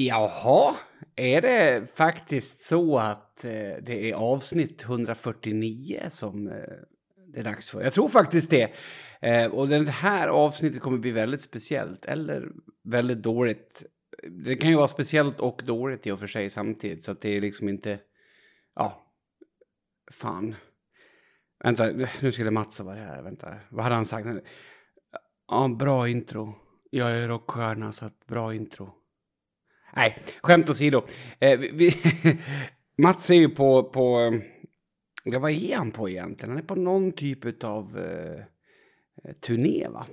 Jaha, är det faktiskt så att eh, det är avsnitt 149 som eh, det är dags för? Jag tror faktiskt det. Eh, och det här avsnittet kommer bli väldigt speciellt, eller väldigt dåligt. Det kan ju vara speciellt och dåligt i och för sig samtidigt, så att det är liksom inte... Ja, fan. Vänta, nu skulle Mats vara här. Vänta, vad hade han sagt? Ja, bra intro. Jag är rockstjärna, så att bra intro. Nej, skämt åsido. Eh, vi, Mats är ju på, på... Eh, ja, vad är han på egentligen? Han är på någon typ av eh, turné, va?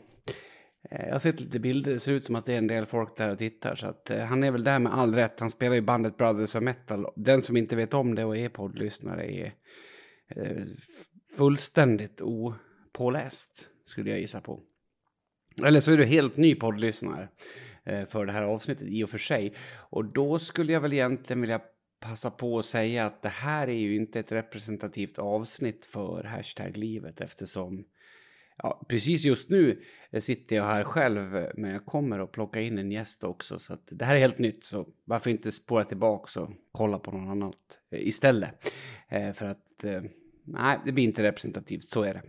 Eh, jag har sett lite bilder, det ser ut som att det är en del folk där och tittar. Så att, eh, han är väl där med all rätt. Han spelar i bandet Brothers of Metal. Den som inte vet om det och är poddlyssnare är eh, fullständigt opåläst, skulle jag gissa på. Eller så är du helt ny poddlyssnare Eh, för det här avsnittet i och för sig. Och då skulle jag väl egentligen vilja passa på att säga att det här är ju inte ett representativt avsnitt för hashtag livet eftersom ja, precis just nu eh, sitter jag här själv men jag kommer att plocka in en gäst också så att det här är helt nytt så varför inte spåra tillbaka och kolla på något annat eh, istället. För att nej, det blir inte representativt, så är det.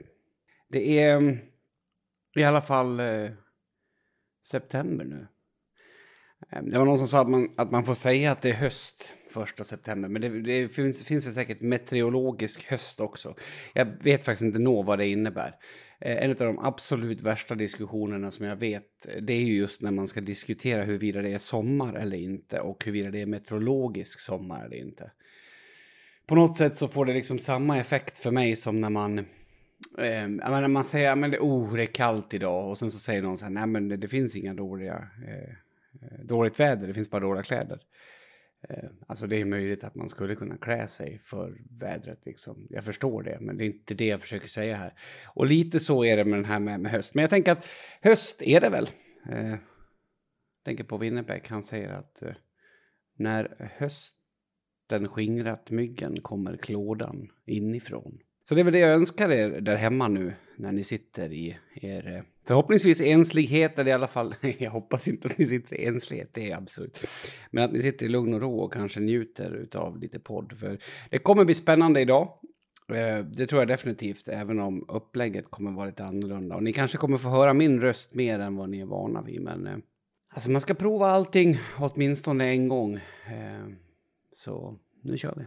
Det är mm, i alla fall september nu. Ehm, det var någon som sa att man, att man får säga att det är höst första september, men det, det finns, finns väl säkert meteorologisk höst också. Jag vet faktiskt inte nå vad det innebär. Ehm, en av de absolut värsta diskussionerna som jag vet, det är ju just när man ska diskutera huruvida det är sommar eller inte och huruvida det är meteorologisk sommar eller inte. På något sätt så får det liksom samma effekt för mig som när man Eh, menar, man säger att det, oh, det är kallt idag och sen så säger någon så här, nej men det, det finns inga dåliga, eh, Eh, dåligt väder, det finns bara dåliga kläder. Eh, alltså det är möjligt att man skulle kunna klä sig för vädret liksom. Jag förstår det, men det är inte det jag försöker säga här. Och lite så är det med den här med, med höst. Men jag tänker att höst är det väl. Eh, tänker på Winnerbäck, han säger att eh, när hösten skingrat myggen kommer klådan inifrån. Så det är väl det jag önskar er där hemma nu när ni sitter i er eh, förhoppningsvis enslighet, eller i alla fall, jag hoppas inte att ni sitter i enslighet, det är absurt. Men att ni sitter i lugn och ro och kanske njuter av lite podd. För det kommer bli spännande idag. Eh, det tror jag definitivt, även om upplägget kommer vara lite annorlunda. Och ni kanske kommer få höra min röst mer än vad ni är vana vid. Men eh, alltså man ska prova allting åtminstone en gång. Så nu kör vi.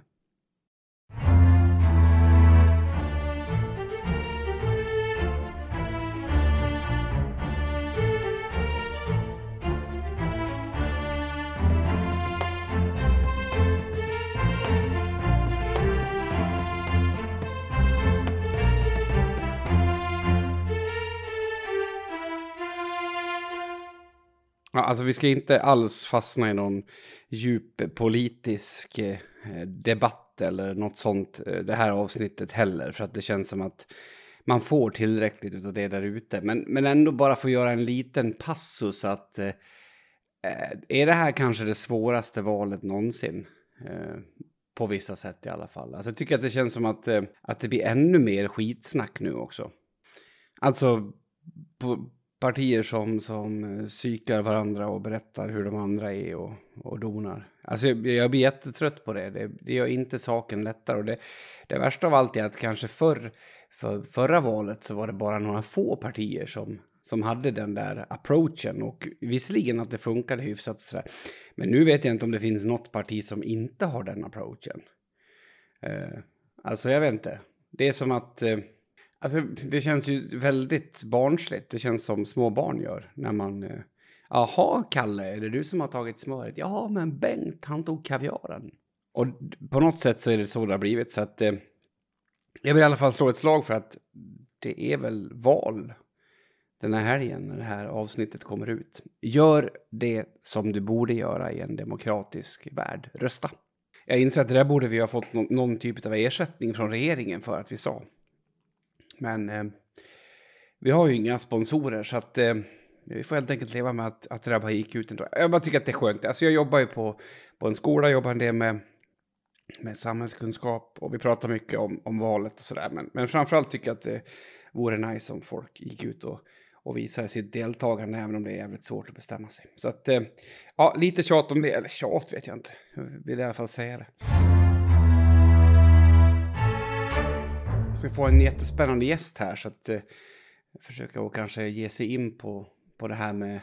Ja, alltså vi ska inte alls fastna i någon djup politisk eh, debatt eller något sånt eh, det här avsnittet heller. För att det känns som att man får tillräckligt av det där ute. Men, men ändå bara få göra en liten passus att eh, eh, är det här kanske det svåraste valet någonsin? Eh, på vissa sätt i alla fall. Alltså jag tycker att det känns som att, eh, att det blir ännu mer skitsnack nu också. Alltså på, partier som, som eh, psykar varandra och berättar hur de andra är och, och donar. Alltså jag, jag blir jättetrött på det. det. Det gör inte saken lättare. Och det, det värsta av allt är att kanske förr, för förra valet så var det bara några få partier som, som hade den där approachen. Och visserligen att det funkade hyfsat sådär. Men nu vet jag inte om det finns något parti som inte har den approachen. Uh, alltså jag vet inte. Det är som att... Uh, Alltså, det känns ju väldigt barnsligt. Det känns som små barn gör när man... Eh, Jaha, Kalle, är det du som har tagit smöret? Ja, men Bengt, han tog kaviaren. Och på något sätt så är det så det har blivit. Så att eh, jag vill i alla fall slå ett slag för att det är väl val den här helgen när det här avsnittet kommer ut. Gör det som du borde göra i en demokratisk värld. Rösta. Jag inser att det där borde vi ha fått någon, någon typ av ersättning från regeringen för att vi sa. Men eh, vi har ju inga sponsorer så att eh, vi får helt enkelt leva med att, att Rabba gick ut ändå. Jag bara tycker att det är skönt. Alltså jag jobbar ju på, på en skola, jobbar en del med, med samhällskunskap och vi pratar mycket om, om valet och sådär. Men, men framförallt tycker jag att det vore nice om folk gick ut och, och visar sitt deltagande även om det är jävligt svårt att bestämma sig. Så att, eh, ja, lite tjat om det, eller tjat vet jag inte, jag vill i alla fall säga det. Ska få en jättespännande gäst här så att eh, försöka och kanske ge sig in på, på det här med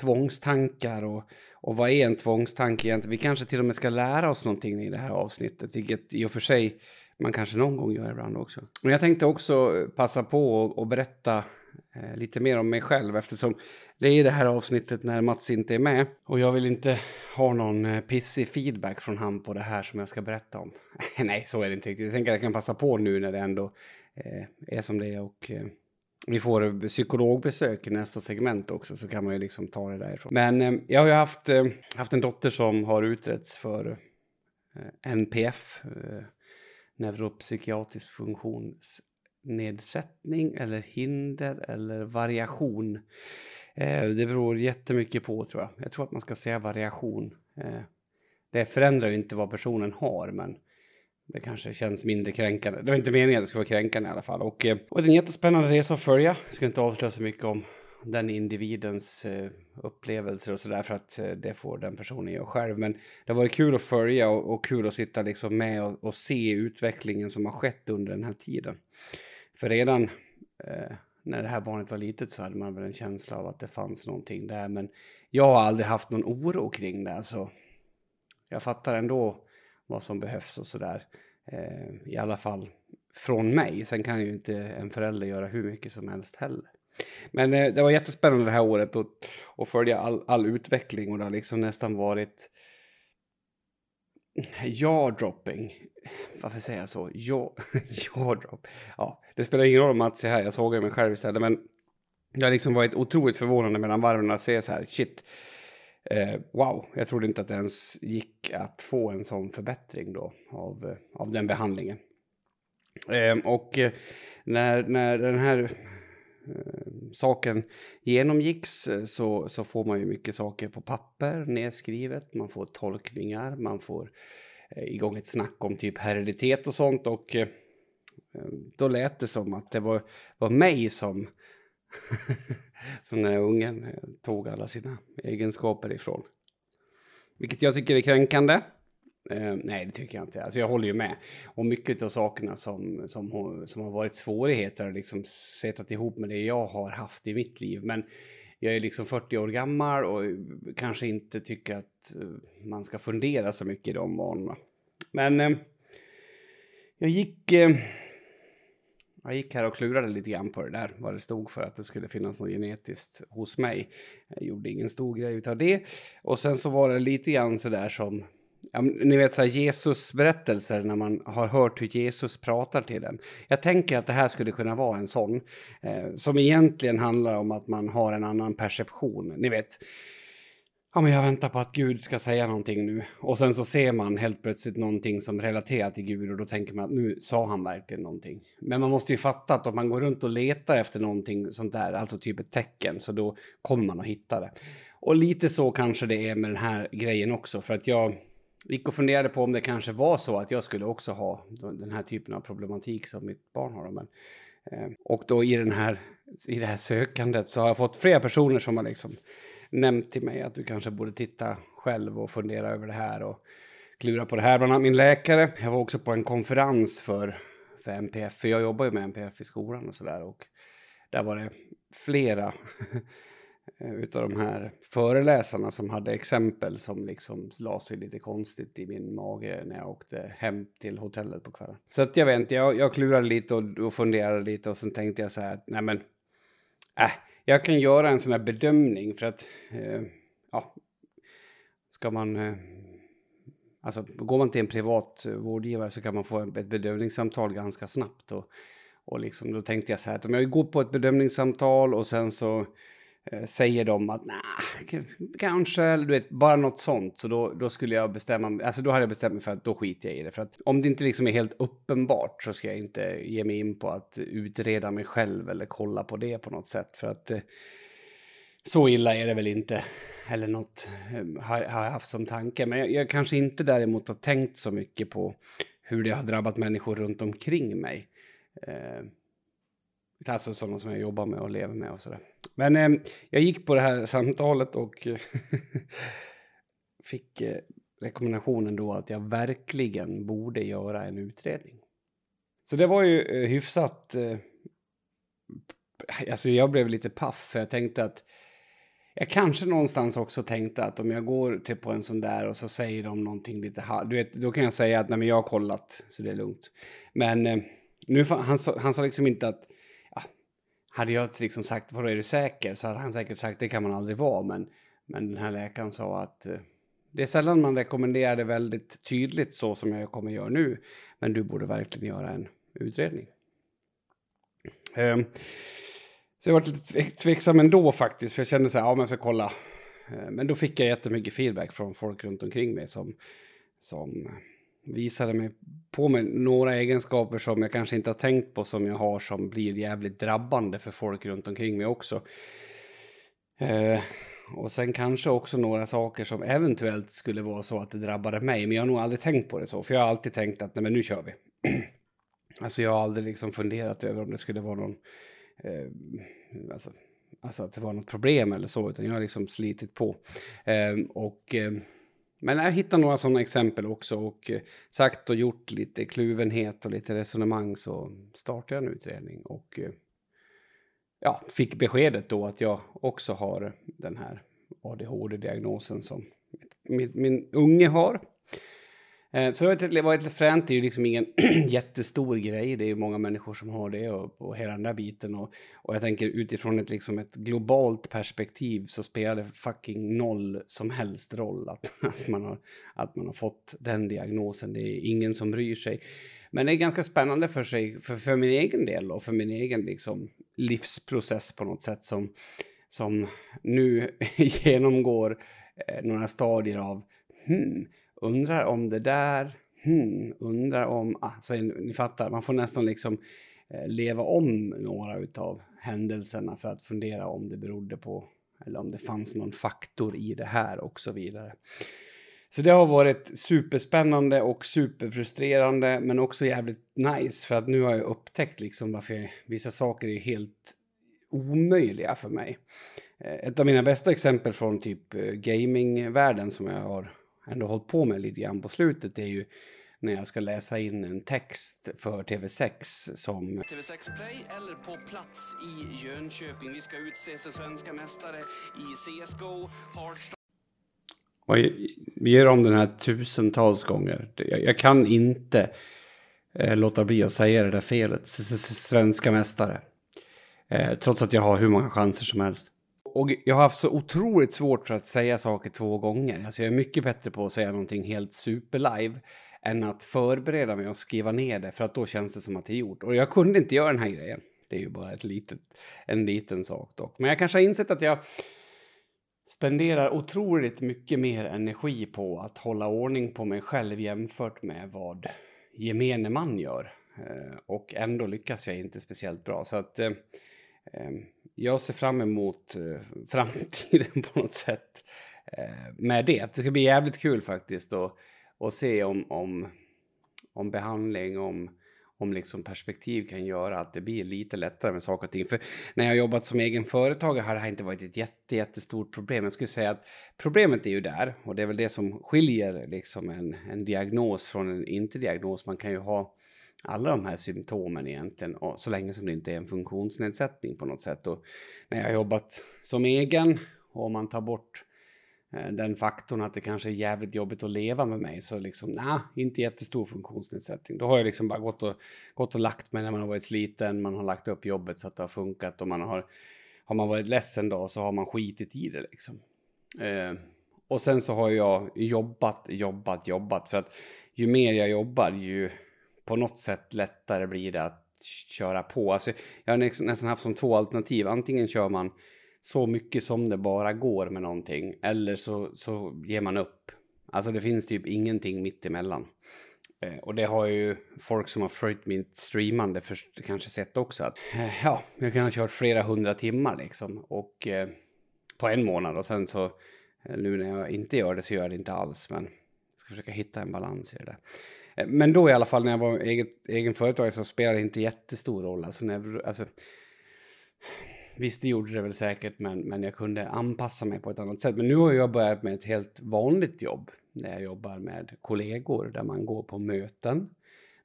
tvångstankar och, och vad är en tvångstanke egentligen? Vi kanske till och med ska lära oss någonting i det här avsnittet, vilket i och för sig man kanske någon gång gör ibland också. Men jag tänkte också passa på att berätta eh, lite mer om mig själv eftersom det är det här avsnittet när Mats inte är med och jag vill inte ha någon eh, pissig feedback från han på det här som jag ska berätta om. Nej, så är det inte riktigt. Jag tänker att jag kan passa på nu när det ändå eh, är som det är och eh, vi får psykologbesök i nästa segment också så kan man ju liksom ta det därifrån. Men eh, jag har ju haft, eh, haft en dotter som har utretts för eh, NPF, eh, neuropsykiatrisk nedsättning eller hinder eller variation. Eh, det beror jättemycket på tror jag. Jag tror att man ska säga variation. Eh, det förändrar ju inte vad personen har men det kanske känns mindre kränkande. Det var inte meningen att det skulle vara kränkande i alla fall. Och, eh, och det är en jättespännande resa att följa. Jag ska inte avslöja så mycket om den individens eh, upplevelser och sådär för att eh, det får den personen göra själv. Men det har varit kul att följa och, och kul att sitta liksom med och, och, se utvecklingen som har skett under den här tiden. För redan eh, när det här barnet var litet så hade man väl en känsla av att det fanns någonting där. Men jag har aldrig haft någon oro kring det. Alltså, jag fattar ändå vad som behövs och sådär. Eh, I alla fall från mig. Sen kan ju inte en förälder göra hur mycket som helst heller. Men eh, det var jättespännande det här året att, att följa all, all utveckling och det har liksom nästan varit jaw-dropping. Varför säger jag så? Jaw-drop. Ja, det spelar ingen roll om Mats är här, jag såg mig själv istället. Men det har liksom varit otroligt förvånande mellan varven att se så här, shit. Eh, wow, jag trodde inte att det ens gick att få en sån förbättring då av, eh, av den behandlingen. Eh, och eh, när, när den här Eh, saken genomgicks eh, så, så får man ju mycket saker på papper nedskrivet. Man får tolkningar, man får eh, Eh, igång ett snack om typ herilitet och sånt. Och eh, då lät det som att det var, var mig som, som den här ungen eh, tog alla sina egenskaper ifrån. Vilket jag tycker är kränkande. Uh, nej, det tycker jag inte. Alltså, jag håller ju med. Och mycket av sakerna som, som, som har varit svårigheter har liksom sättat ihop med det jag har haft i mitt liv. Men jag är liksom 40 år gammal och kanske inte tycker att eh, man ska fundera så mycket i de banorna. Men eh, jag gick... Eh, jag gick här och klurade lite grann på det där, vad det stod för att det skulle finnas något genetiskt hos mig. Jag gjorde ingen stor grej utav det. Och sen så var det lite grann så där som Ja, ni vet så här, Jesus berättelser när man har hört hur Jesus pratar till en. Jag tänker att det här skulle kunna vara en sån. Eh, som egentligen handlar om att man har en annan perception. Ni vet, ja men jag väntar på att Gud ska säga någonting nu. Och sen så ser man helt plötsligt någonting som relaterar till Gud och då tänker man att nu sa han verkligen någonting. Men man måste ju fatta att om man går runt och letar efter någonting sånt där, alltså typ ett tecken, så då kommer man att hitta det. Och lite så kanske det är med den här grejen också, för att jag gick och funderade på om det kanske var så att jag skulle också ha den här typen av problematik som mitt barn har. Men, eh, och då i, den här, i det här sökandet så har jag fått flera personer som har liksom nämnt till mig att du kanske borde titta själv och fundera över det här och klura på det här. Bland annat min läkare. Jag var också på en konferens för, för MPF, för jag jobbar ju med MPF i skolan och sådär. Och där var det flera Eh, utav de här föreläsarna som hade exempel som liksom la sig lite konstigt i min mage när jag åkte hem till hotellet på kvällen. Så att jag vet inte, jag, jag klurade lite och, och funderade lite och sen tänkte jag så här, nej men, äh, jag kan göra en sån här bedömning för att, eh, ja, ska man, eh, alltså går man till en privat eh, vårdgivare så kan man få ett bedömningssamtal ganska snabbt och, och liksom, då tänkte jag så här att om jag går på ett bedömningssamtal och sen så Eh, säger de att nah, kanske, eller du vet, bara något sånt. Så då, då skulle jag bestämma alltså då hade jag bestämt mig för att då skiter jag i det. För att om det inte liksom är helt uppenbart så ska jag inte ge mig in på att utreda mig själv eller kolla på det på något sätt. För att eh, så illa är det väl inte, eller något eh, har, har jag haft som tanke. Men jag, jag kanske inte däremot har tänkt så mycket på hur det har drabbat människor runt omkring mig. Eh, alltså sådana som jag jobbar med och lever med och sådär. Men eh, jag gick på det här samtalet och eh, fick eh, rekommendationen då att jag verkligen borde göra en utredning. Så det var ju eh, hyfsat... Eh, alltså jag blev lite paff för jag tänkte att jag kanske någonstans också tänkte att om jag går till på en sån där och så säger de någonting lite du vet, då kan jag säga att nej men jag har kollat så det är lugnt. Men eh, nu, han, han sa liksom inte att hade jag liksom sagt vadå är du säker så hade han säkert sagt det kan man aldrig vara men, men den här läkaren sa att eh, det är sällan man rekommenderar det väldigt tydligt så som jag kommer göra nu men du borde verkligen göra en utredning. Ehm, så jag var lite tveksam ändå faktiskt, för jag kände så här, ja men jag ska kolla. Ehm, men då fick jag jättemycket feedback från folk runt omkring mig som, som visade mig på mig några egenskaper som jag kanske inte har tänkt på som jag har som blir jävligt drabbande för folk runt omkring mig också. Eh, och sen kanske också några saker som eventuellt skulle vara så att det drabbade mig, men jag har nog aldrig tänkt på det så, för jag har alltid tänkt att nej men nu kör vi. alltså jag har aldrig liksom funderat över om det skulle vara någon eh, alltså, alltså att det var något problem eller så, utan jag har liksom slitit på. Eh, och, eh, men jag hittar några sådana exempel också och eh, sagt och gjort lite kluvenhet och lite resonemang så startade jag en utredning och eh, ja, fick beskedet då att jag också har den här ADHD-diagnosen som min, min unge har. Eh, så det var lite fränt, det är ju liksom ingen jättestor grej. Det är ju många människor som har det och, och hela den där biten. Och, och jag tänker utifrån ett, liksom ett globalt perspektiv så spelar det fucking noll som helst roll att, att, man har, att man har fått den diagnosen. Det är ingen som bryr sig. Men det är ganska spännande för, sig, för, för min egen del och för min egen liksom, livsprocess på något sätt som, som nu genomgår eh, några stadier av hmm, undrar om det där, hmm, undrar om... Alltså, ni fattar, man får nästan liksom eh, leva om några utav händelserna för att fundera om det berodde på eller om det fanns någon faktor i det här och så vidare. Så det har varit superspännande och superfrustrerande men också jävligt nice för att nu har jag upptäckt liksom varför vissa saker är helt omöjliga för mig. Eh, ett av mina bästa exempel från typ eh, gamingvärlden som jag har ändå hållit på med lite grann på slutet är ju när jag ska läsa in en text för TV6 som... TV6 Play eller på plats i Jönköping. Vi ska utse svenska mästare i CSGO, Hearthstone... Vi gör om den här tusentals gånger. Jag, kan inte eh, låta bli att säga det där felet. Svenska mästare. Eh, trots att jag har hur många chanser som helst och jag har haft så otroligt svårt för att säga saker två gånger. Alltså jag är mycket bättre på att säga någonting helt superlive än att förbereda mig och skriva ner det för att då känns det som att det är gjort. Och jag kunde inte göra den här grejen. Det är ju bara ett litet, en liten sak dock. Men jag kanske har insett att jag spenderar otroligt mycket mer energi på att hålla ordning på mig själv jämfört med vad gemene man gör. Eh, och ändå lyckas jag inte speciellt bra. Så att eh, eh jag ser fram emot eh, framtiden på något sätt eh, med det. Det ska bli jävligt kul faktiskt att, se om, om, om behandling, om, om liksom perspektiv kan göra att det blir lite lättare med saker och ting. För när jag jobbat som egen företagare har det här inte varit ett jätte, jättestort problem. Jag skulle säga att problemet är ju där och det är väl det som skiljer liksom en, en diagnos från en inte-diagnos. Man kan ju ha alla de här symptomen egentligen, och så länge som det inte är en funktionsnedsättning på något sätt. Och när jag har jobbat som egen och man tar bort eh, den faktorn att det kanske är jävligt jobbigt att leva med mig så liksom, nej, inte jättestor funktionsnedsättning. Då har jag liksom bara gått och, gått och lagt mig när man har varit sliten, man har lagt upp jobbet så att det har funkat och man har, har man varit ledsen då så har man skitit i det liksom. Eh, och sen så har jag jobbat, jobbat, jobbat för att ju mer jag jobbar ju på något sätt lättare blir det att köra på. Alltså, jag har nästan haft som två alternativ. Antingen kör man så mycket som det bara går med någonting eller så, så ger man upp. Alltså det finns typ ingenting mitt emellan. Eh, och det har ju folk som har följt mitt streamande först kanske sett också. Att, eh, ja, jag kan ha kört flera hundra timmar liksom. Och eh, på en månad och sen så eh, nu när jag inte gör det så gör jag det inte alls. Men jag ska försöka hitta en balans i det där. Eh, men då i alla fall när jag var egen, egen företagare så spelade det inte jättestor roll. Alltså, när, alltså, visst, det gjorde det väl säkert, men, men jag kunde anpassa mig på ett annat sätt. Men nu har jag börjat med ett helt vanligt jobb där jag jobbar med kollegor, där man går på möten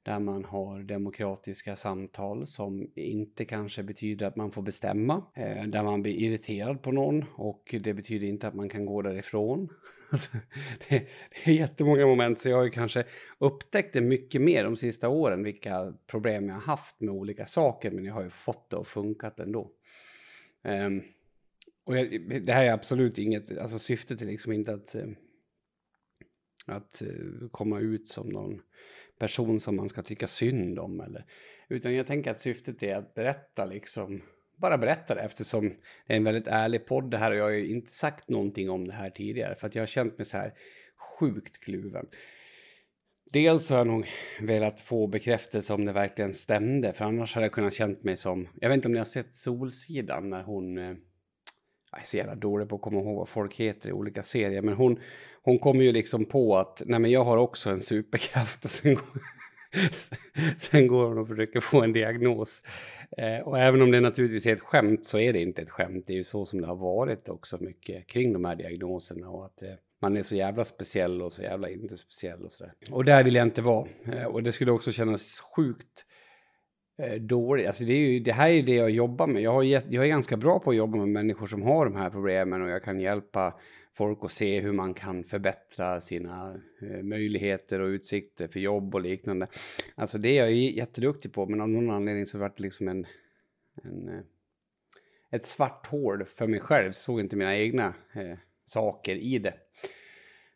där man har demokratiska samtal som inte kanske betyder att man får bestämma, eh, där man blir irriterad på någon och det betyder inte att man kan gå därifrån. Alltså, det, det är jättemånga moment så jag har ju kanske upptäckt det mycket mer de sista åren vilka problem jag har haft med olika saker men jag har ju fått det att funka ändå. Um, och jag, det här är absolut inget, alltså syftet är liksom inte att, eh, att eh, komma ut som någon person som man ska tycka synd om. Eller, utan jag tänker att syftet är att berätta liksom, bara berätta det eftersom det är en väldigt ärlig podd det här och jag har ju inte sagt någonting om det här tidigare för att jag har känt mig så här sjukt kluven. Dels har jag nog velat få bekräftelse om det verkligen stämde för annars hade jag kunnat känt mig som, jag vet inte om ni har sett Solsidan när hon eh, jag är så jävla dålig på att komma ihåg vad folk heter i olika serier, men hon, hon kommer ju liksom på att nej men jag har också en superkraft och sen, sen går hon och försöker få en diagnos. Eh, och även om det naturligtvis är ett skämt så är det inte ett skämt. Det är ju så som det har varit också mycket kring de här diagnoserna och att eh, man är så jävla speciell och så jävla inte speciell och sådär. Och där vill jag inte vara. Eh, och det skulle också kännas sjukt Eh, Eh, dålig. Alltså det, är ju, det här är det jag jobbar med. Jag, har gett, jag är ganska bra på att jobba med människor som har de här problemen och jag kan hjälpa folk att se hur man kan förbättra sina eh, möjligheter och utsikter för jobb och liknande. Alltså det är jag jätteduktig på men av någon anledning så vart det liksom en, en, eh, ett svart hål för mig själv. Såg inte mina egna eh, saker i det.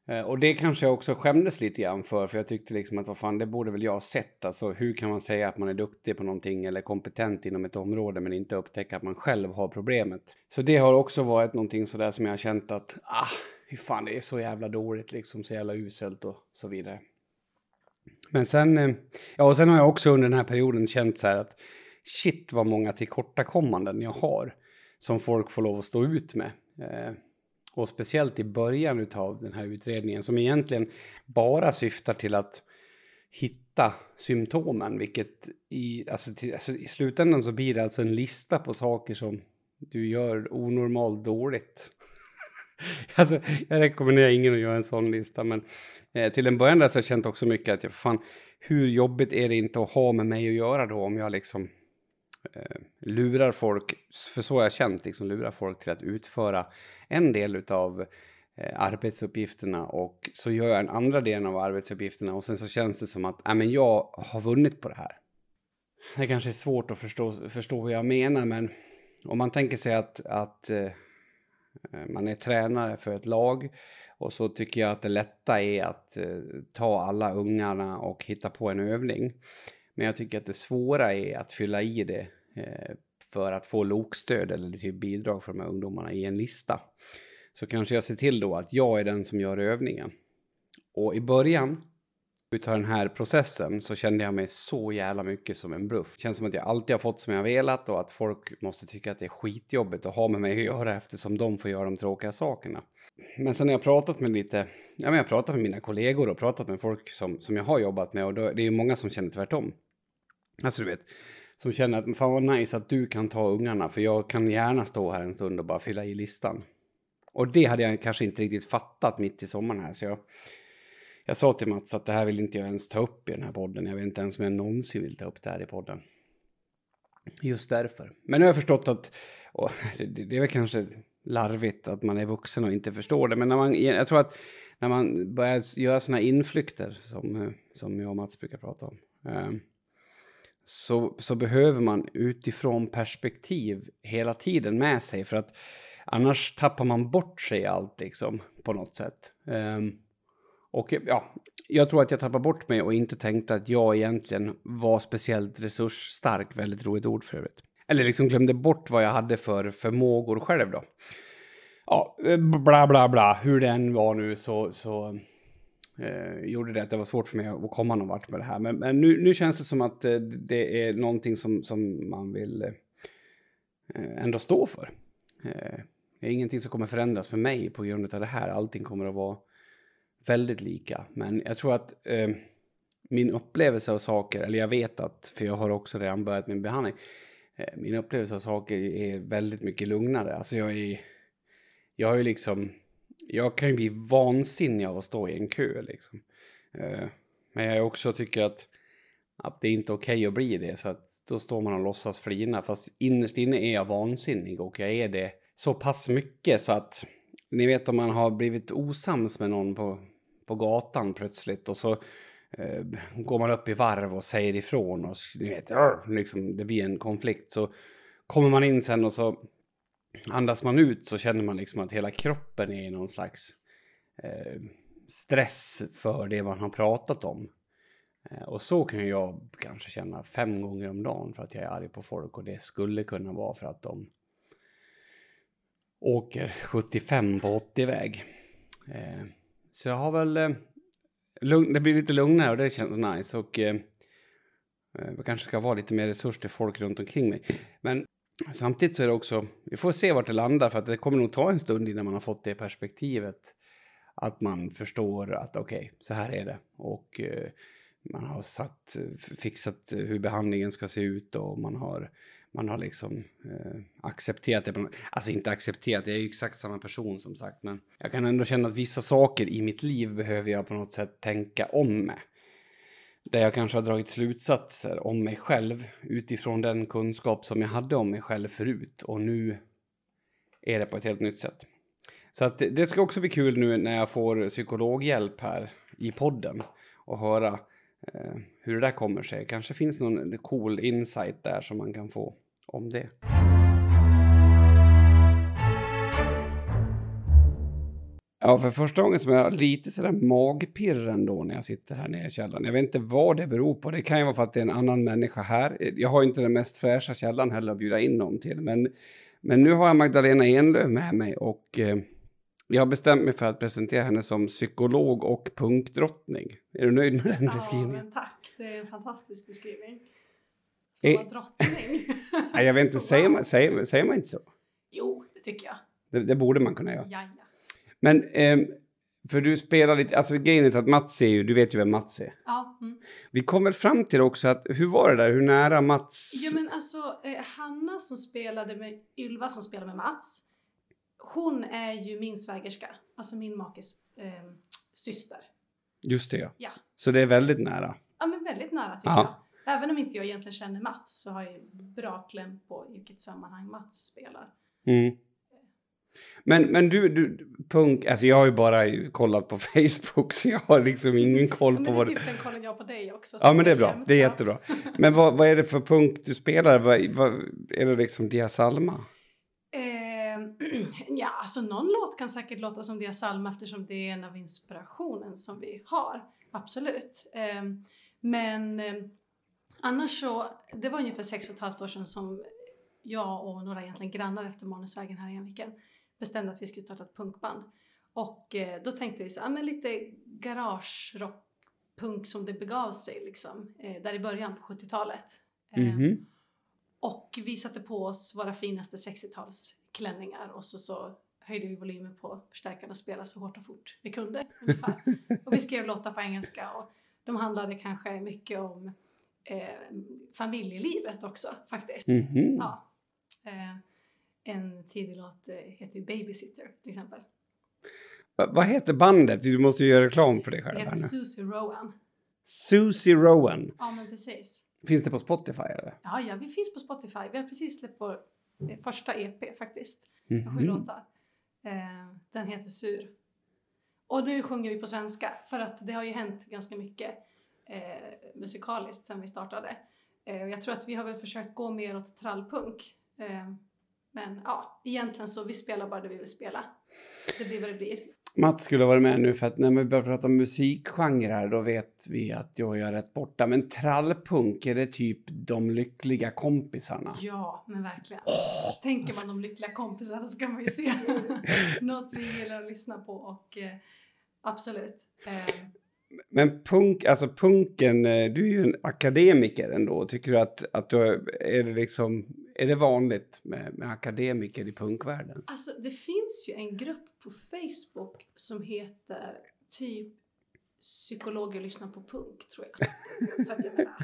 Eh, och det kanske jag också skämdes lite grann för, för jag tyckte liksom att vad fan, det borde väl jag ha sett. Alltså hur kan man säga att man är duktig på någonting eller kompetent inom ett område men inte upptäcka att man själv har problemet. Så det har också varit någonting sådär som jag har känt att, ah, hur fan det är så jävla dåligt liksom, så jävla uselt och så vidare. Men sen, eh, ja och sen har jag också under den här perioden känt så här att shit vad många tillkortakommanden jag har som folk får lov att stå ut med. Eh, och speciellt i början av den här utredningen som egentligen bara syftar till att hitta symptomen, vilket i, alltså, till, alltså, i slutändan så blir det alltså en lista på saker som du gör onormalt dåligt. alltså, jag rekommenderar ingen att göra en sån lista, men eh, till en början där så har jag känt också mycket att jag, fan, hur jobbigt är det inte att ha med mig att göra då om jag liksom Eh, lurar folk, för så har jag känt, liksom lurar folk till att utföra en del av eh, arbetsuppgifterna och så gör jag en andra del av arbetsuppgifterna och sen så känns det som att äh, men jag har vunnit på det här. Det kanske är svårt att förstå, förstå vad jag menar men om man tänker sig att, att eh, eh man är tränare för ett lag och så tycker jag att det lätta är att eh, ta alla ungarna och hitta på en övning. Men jag tycker att det svåra är att fylla i det eh, för att få lokstöd eller typ bidrag för de här ungdomarna i en lista. Så kanske jag ser till då att jag är den som gör övningen. Och i början utav den här processen så kände jag mig så jävla mycket som en bluff. Det känns som att jag alltid har fått som jag velat och att folk måste tycka att det är skitjobbigt att ha med mig att göra eftersom de får göra de tråkiga sakerna. Men sen har jag pratat med lite, ja men jag har pratat med mina kollegor och pratat med folk som, som jag har jobbat med och då, det är ju många som känner tvärtom. Alltså du vet, som känner att fan vad nice att du kan ta ungarna för jag kan gärna stå här en stund och bara fylla i listan. Och det hade jag kanske inte riktigt fattat mitt i sommaren här så jag, jag sa till Mats att det här vill inte jag ens ta upp i den här podden. Jag vet inte ens om jag någonsin vill ta upp det här i podden. Just därför. Men nu har jag förstått att, det, det är väl kanske larvigt att man är vuxen och inte förstår det, men när man, jag tror att när man börjar göra sådana inflykter som, som jag och Mats brukar prata om, ehm, så, så behöver man utifrån perspektiv hela tiden med sig för att annars tappar man bort sig i allt liksom på något sätt. Um, och ja, jag tror att jag tappade bort mig och inte tänkte att jag egentligen var speciellt resursstark, väldigt roligt ord för övrigt. Eller liksom glömde bort vad jag hade för förmågor själv då. Ja, eh, bla bla bla, hur det än var nu så, så eh, gjorde det att det var svårt för mig att komma någon vart med det här. Men, men nu, nu känns det som att eh, det är någonting som, som man vill eh, ändå stå för. Eh, det är ingenting som kommer förändras för mig på grund av det här. Allting kommer att vara väldigt lika. Men jag tror att eh, min upplevelse av saker, eller jag vet att, för jag har också redan börjat min behandling, eh, min upplevelse av saker är väldigt mycket lugnare. Alltså jag är, jag är ju liksom, jag kan ju bli vansinnig av att stå i en kö liksom. Eh, men jag också tycker att, att det är inte okej okay att bli det, så att då står man och låtsas flina. Fast innerst inne är jag vansinnig och jag är det så pass mycket så att ni vet om man har blivit osams med någon på, på gatan plötsligt och så eh, går man upp i varv och säger ifrån och ni vet, liksom, det blir en konflikt. Så kommer man in sen och så andas man ut så känner man liksom att hela kroppen är i någon slags eh, stress för det man har pratat om. Eh, och så kan jag kanske känna fem gånger om dagen för att jag är arg på folk och det skulle kunna vara för att de åker 75 på 80-väg. Eh, så jag har väl... Eh, lugn, det blir lite lugnare och det känns nice. Och eh, eh jag kanske ska vara lite mer resurs till folk runt omkring mig. Men samtidigt så är det också... Vi får se vart det landar för att det kommer nog ta en stund innan man har fått det perspektivet. Att man förstår att okej, okay, så här är det. Och eh, man har satt, fixat hur behandlingen ska se ut och man har man har liksom eh, accepterat det. Alltså inte accepterat, jag är ju exakt samma person som sagt. Men jag kan ändå känna att vissa saker i mitt liv behöver jag på något sätt tänka om med. Där jag kanske har dragit slutsatser om mig själv utifrån den kunskap som jag hade om mig själv förut. Och nu är det på ett helt nytt sätt. Så att det ska också bli kul nu när jag får psykologhjälp här i podden och höra eh, hur det där kommer sig. Kanske finns någon cool insight där som man kan få om det. Ja, för första gången som jag har lite sådär magpirr ändå när jag sitter här nere i källaren. Jag vet inte vad det beror på. Det kan ju vara för att det är en annan människa här. Jag har inte den mest fräscha källan heller att bjuda in någon till. Men, men nu har jag Magdalena Enlöf med mig och eh, jag har bestämt mig för att presentera henne som psykolog och punkdrottning. Är du nöjd med den beskrivningen? Ja, men tack. Det är en fantastisk beskrivning. Får vara drottning. Nej, jag vet inte, säger man, säger, säger man inte så? Jo, det tycker jag. Det, det borde man kunna göra. Men, eh, för du spelar lite, alltså grejen är att Mats är ju, du vet ju vem Mats är. Ja. Mm. Vi kommer fram till också att, hur var det där, hur nära Mats? Jo men alltså, eh, Hanna som spelade med, Ylva som spelade med Mats, hon är ju min svägerska, alltså min makes eh, syster. Just det ja. ja. Så det är väldigt nära? Ja men väldigt nära tycker Aha. jag. Även om inte jag egentligen känner Mats så har jag bra kläm på i vilket sammanhang Mats spelar. Mm. Men, men du, du, punk, alltså jag har ju bara kollat på Facebook så jag har liksom ingen koll ja, på vad... Men typ den kollen jag på dig också. Ja men det är bra, det är jättebra. Men vad, vad är det för punk du spelar? Vad, vad, är det liksom Dia Salma? ja, alltså någon låt kan säkert låta som Dia Salma eftersom det är en av inspirationen som vi har. Absolut. Um, men um, annars så, det var ungefär sex och ett halvt år sedan som jag och några egentligen grannar efter Manusvägen här i Enviken bestämde att vi skulle starta ett punkband. Och eh, då tänkte vi så, ja men lite garagerock, punk som det begav sig liksom, eh, där i början på 70-talet. Mm -hmm. Och vi satte på oss våra finaste 60-talsklänningar och så, så höjde vi volymen på förstärkaren och spelade så hårt och fort vi kunde ungefär. och vi skrev låtar på engelska och de handlade kanske mycket om eh, familjelivet också faktiskt. Mm -hmm. ja. eh, en tidig låt eh, heter Babysitter till exempel. Va, vad heter bandet? Du måste ju göra reklam för dig själv. Det heter Susie Rowan. Susie Rowan. Ja men precis. Finns det på Spotify eller? Ja, ja, vi finns på Spotify. Vi har precis släppt vår eh, första EP faktiskt. Mm -hmm. Sju låtar. Eh, den heter Sur. Och nu sjunger vi på svenska för att det har ju hänt ganska mycket eh, musikaliskt sen vi startade. Eh, jag tror att vi har väl försökt gå mer åt trallpunk. Men ja, egentligen så vi spelar bara det vi vill spela. Det blir vad det blir. Mats skulle vara med nu för att när vi börjar prata musikgenrer då vet vi att jag är rätt borta. Men trallpunk, är det typ de lyckliga kompisarna? Ja, men verkligen. Oh. Tänker man de lyckliga kompisarna så kan man ju se något vi gillar att lyssna på och eh, absolut. Eh. Men punk, alltså punken, eh, du är ju en akademiker ändå. Tycker du att, att du är det liksom, är det vanligt med, med akademiker i punkvärlden? Alltså det finns ju en grupp på Facebook som heter typ psykologer lyssnar på punk tror jag. Så att jag menar,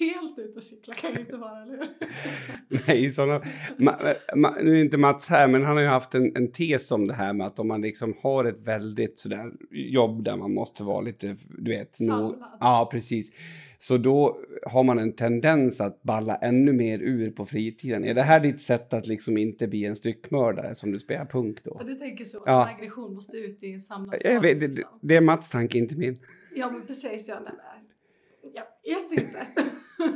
helt ute och cykla kan jag inte vara, eller hur? Nej, såna, ma, ma, nu är inte Mats här, men han har ju haft en, en tes om det här med att om man liksom har ett väldigt sådär jobb där man måste vara lite, du vet, Samlad. ja precis. Så då har man en tendens att balla ännu mer ur på fritiden. Är det här ditt sätt att liksom inte bli en styckmördare som du spelar punk då? Ja, du tänker så, Ja. att aggression måste ut i en samlad Jag vet, det, liksom. det är Mats tanke, inte min. Ja, men precis. Ja, nej, jag vet inte.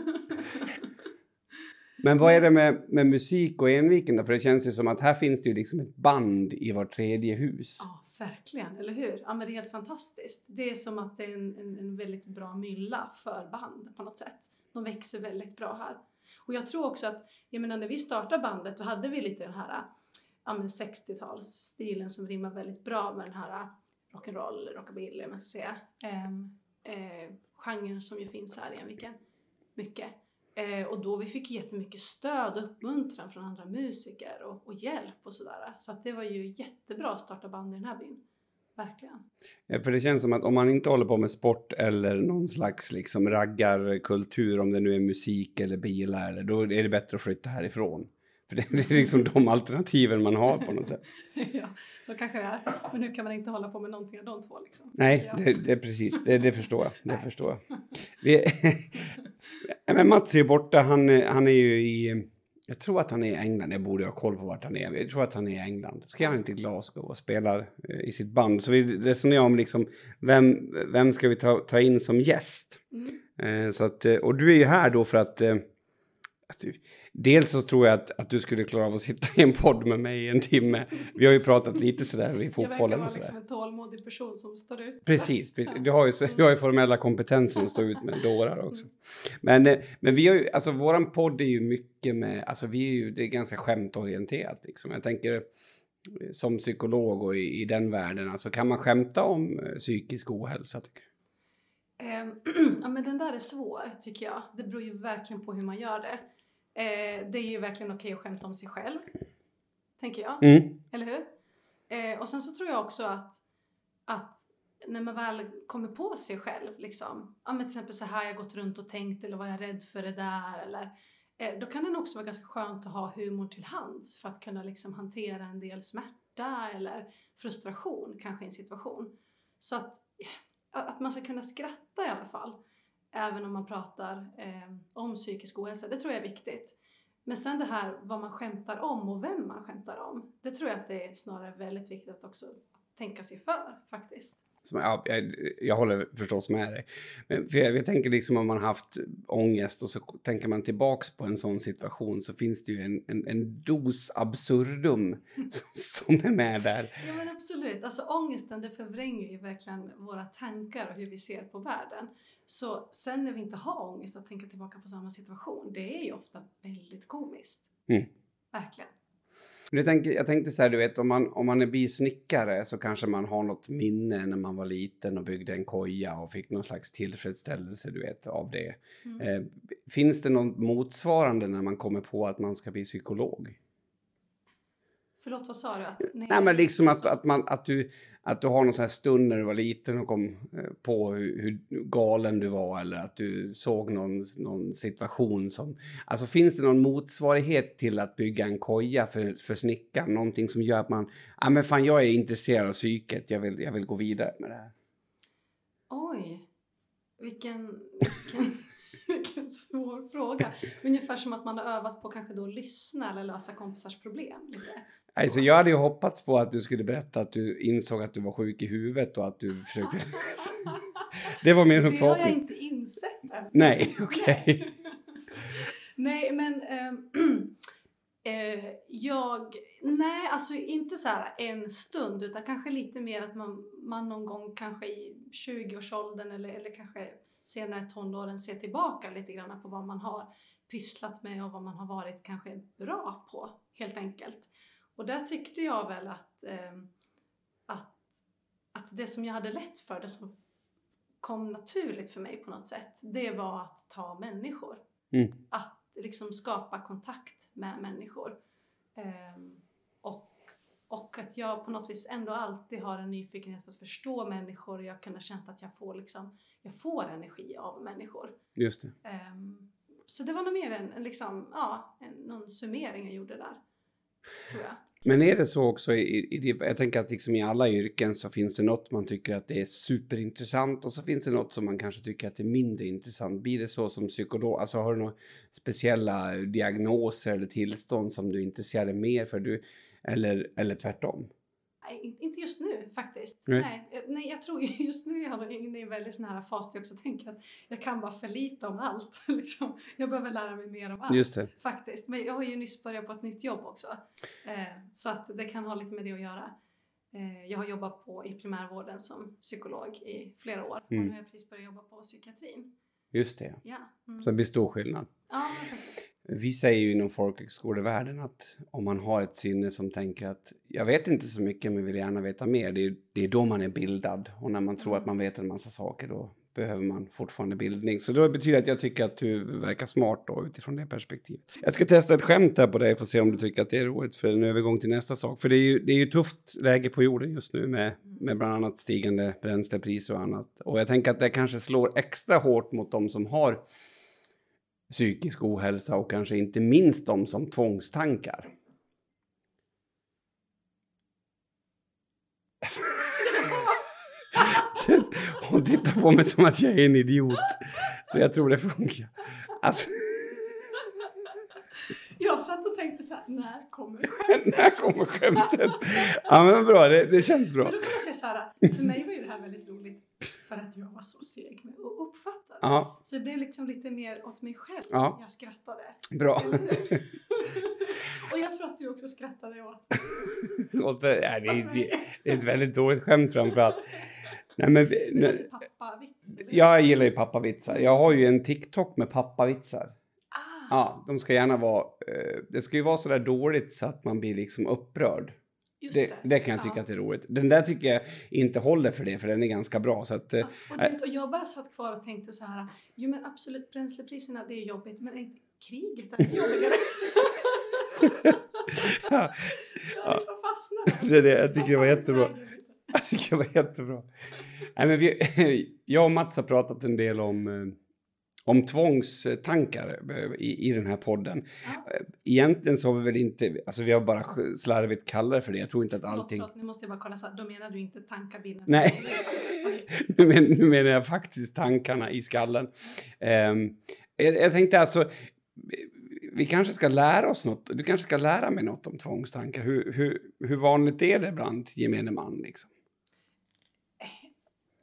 Men vad är det med, med musik och Enviken då? För det känns ju som att här finns det ju liksom ett band i vårt tredje hus. Ja, verkligen. Eller hur? Ja, men det är helt fantastiskt. Det är som att det är en, en, en väldigt bra mylla för band på något sätt. De växer väldigt bra här. Och jag tror också att, jag menar när vi startade bandet då hade vi lite den här ja, men 60-talsstilen som rimmar väldigt bra med den här rock'n'roll, rockabilly, om man ska säga. Eh, eh, genren som ju finns här i Enviken. Mycket. Eh, och då vi fick jättemycket stöd och uppmuntran från andra musiker och, och hjälp och sådär. Så att det var ju jättebra att starta band i den här byn. Verkligen. Ja, För det känns som att om man inte håller på med sport eller någon slags liksom raggarkultur, om det nu är musik eller bilar, eller, då är det bättre att flytta härifrån. För det, det är liksom de alternativen man har på något sätt. ja, så kanske det är. Men nu kan man inte hålla på med någonting av de två liksom. Nej, Ja. det, det precis. Det, det förstår jag. Det förstår jag. Vi, men Mats är ju borta. Han, han är ju i... Jag tror att han är i England. Jag borde ha koll på vart han är. Jag tror att han är i England. Ska han till Glasgow och spelar eh, i sitt band. Så vi resonerar om liksom vem, vem ska vi ta, ta in som gäst? Mm. Eh, så att, eh, och du är ju här då för att... att du, dels så tror jag att, att du skulle klara av att sitta i en podd med mig i en timme. Vi har ju pratat lite sådär i Jag verkar fotbollen vara och liksom en tålmodig person som står ut. Precis, precis. Du har ju, du har ju formella kompetensen att stå ut med dårar också. Men, eh, men vi har ju, alltså våran podd är ju mycket med, alltså vi är ju, det är ganska skämtorienterat liksom. Jag tänker eh, som psykolog och i, i den världen, alltså kan man skämta om eh, psykisk ohälsa tycker du? Ehm, ja, men den där är svår tycker jag. Det beror ju verkligen på hur man gör det. Eh, det är ju verkligen okej att skämta om sig själv. Tänker jag. Mm. Eller hur? Eh, och sen så tror jag också att, att när man väl kommer på sig själv, liksom, ja, men till exempel så här jag gått runt och tänkt eller var jag rädd för det där eller eh, då kan det också vara ganska skönt att ha humor till hands för att kunna liksom hantera en del smärta eller frustration kanske i en situation. Så att, att man ska kunna skratta i alla fall, även om man pratar eh, om psykisk ohälsa, det tror jag är viktigt. Men sen det här vad man skämtar om och vem man skämtar om. Det tror jag att det är snarare väldigt viktigt att också tänka sig för faktiskt. Som, ja, jag, jag håller förstås med dig. Men för jag, jag tänker liksom om man haft ångest och så tänker man tillbaks på en sån situation så finns det ju en, en, en dos absurdum som är med där. Ja men absolut, alltså ångesten det förvränger ju verkligen våra tankar och hur vi ser på världen. Så sen när vi inte har ångest att tänka tillbaka på samma situation, det är ju ofta väldigt komiskt. Mm. Verkligen. Jag tänkte, jag tänkte så här, du vet, om man, om man är bisnickare så kanske man har något minne när man var liten och byggde en koja och fick någon slags tillfredsställelse, du vet, av det. Mm. Eh, finns det något motsvarande när man kommer på att man ska bli psykolog? Förlåt, vad sa du? Att, Nej, men liksom att, att, man, att, du, att du har någon sån här stund när du var liten och kom eh, på hur, hur galen du var eller att du såg någon, någon situation som... Alltså finns det någon motsvarighet till att bygga en koja för, för snickaren? Någonting som gör att man... Ja, men fan, jag är intresserad av psyket. Jag vill, jag vill gå vidare med det här. Oj, vilken, vilken, vilken svår fråga. Ungefär som att man har övat på kanske då att lyssna eller lösa kompisars problem. Lite. Alltså, jag hade ju hoppats på att du skulle berätta att du insåg att du var sjuk i huvudet och att du försökte... det var min Det har jag förhoppning. inte insett än. Nej, okej. Nej, men ehm, eh, jag... Nej, alltså inte så här en stund utan kanske lite mer att man, man någon gång kanske i 20-årsåldern eller, eller kanske senare tonåren ser tillbaka lite grann på vad man har pysslat med och vad man har varit kanske bra på helt enkelt. Och där tyckte jag väl att, ehm, att, att det som jag hade lätt för, det som kom naturligt för mig på något sätt, det var att ta människor. Mm. Att liksom skapa kontakt med människor. Och, och att jag på något vis ändå alltid har en nyfikenhet på att förstå människor och jag kan ha känt att jag får, liksom, jag får energi av människor. Just det. Ehm, så det var nog mer en, en liksom, ja, en, någon summering jag gjorde där. Tror jag. Men är det så också, i, i, jag tänker att liksom i alla yrken så finns det något man tycker att det är superintressant och så finns det något som man kanske tycker att det är mindre intressant. Blir det så som psykolog, alltså har du några speciella diagnoser eller tillstånd som du är intresserad av mer för? Du, eller, eller tvärtom? Nej, in- inte just nu faktiskt. Nej. Nej. Nej, nej jag tror ju just nu är jag inne i en väldigt sån här fas där jag också tänker att jag kan bara för lite om allt. Liksom. Jag behöver lära mig mer om allt. Just det. Faktiskt. Men jag har ju nyss börjat på ett nytt jobb också. Eh, så att det kan ha lite med det att göra. Eh, jag har jobbat på, i primärvården som psykolog i flera år. Mm. Och nu har jag precis börjat jobba på psykiatrin. Just det. Ja, mm. Så det blir stor skillnad. ja faktiskt. Vi säger ju inom folkhögskolevärlden att om man har ett sinne som tänker att jag vet inte så mycket men vill gärna veta mer, det är, det är då man är bildad. Och när man tror att man vet en massa saker då behöver man fortfarande bildning. Så då betyder det att jag tycker att du verkar smart då utifrån det perspektivet. Jag ska testa ett skämt här på dig för att se om du tycker att det är roligt för en övergång till nästa sak. För det är ju, det är ju tufft läge på jorden just nu med, med bland annat stigande bränslepriser och annat. Och jag tänker att det kanske slår extra hårt mot de som har psykisk ohälsa och kanske inte minst de som tvångstankar. Hon tittar på mig som att jag är en idiot. Så jag tror det funkar. Alltså, Jag satt och tänkte så här, när kommer skämtet? när kommer skämtet? Ja men bra, det, det känns bra. Men då kan man säga så här, för mig var ju det här väldigt roligt för att jag var så seg med att uppfatta det. Ja, Så det blev liksom lite mer åt mig själv. Ja. Jag skrattade. bra. Och jag tror att du också skrattade åt. Och det, ja, det, är, det är ett väldigt dåligt skämt framförallt. Nej, men, nu, pappavits. eller? jag gillar ju pappavitsar. Jag har ju en TikTok med pappavitsar. Ah, Ja, de ska gärna vara... Eh, det ska ju vara så där dåligt så att man blir liksom upprörd. Just Det, det. det kan jag tycka Ja. att det är roligt. Den där tycker jag inte håller för det, för den är ganska bra. Så att, eh, Ja, och, du vet, och jag bara satt kvar och tänkte så här, jo men absolut bränslepriserna det är jobbigt, men är inte kriget är jobbigare? ja, jag liksom fastnade. det, är det, jag tycker det var jättebra. Jag tycker det var jättebra. Nej, men vi, jag och Mats har pratat en del om, eh, om tvångstankar eh, i, i den här podden. Ja. Eh, Egentligen så har vi väl inte, alltså vi har bara slarvigt kallat det för det. Jag tror inte att Förlåt, allting... förlåt, nu måste jag bara kolla så då menar du inte tankabinen? Nej. Nu, men, nu menar jag faktiskt tankarna i skallen. Ehm, jag, jag tänkte alltså, vi- vi kanske ska lära oss något. Du kanske ska lära mig något om tvångstankar. Hur, hur, hur vanligt är det bland gemene man? Liksom?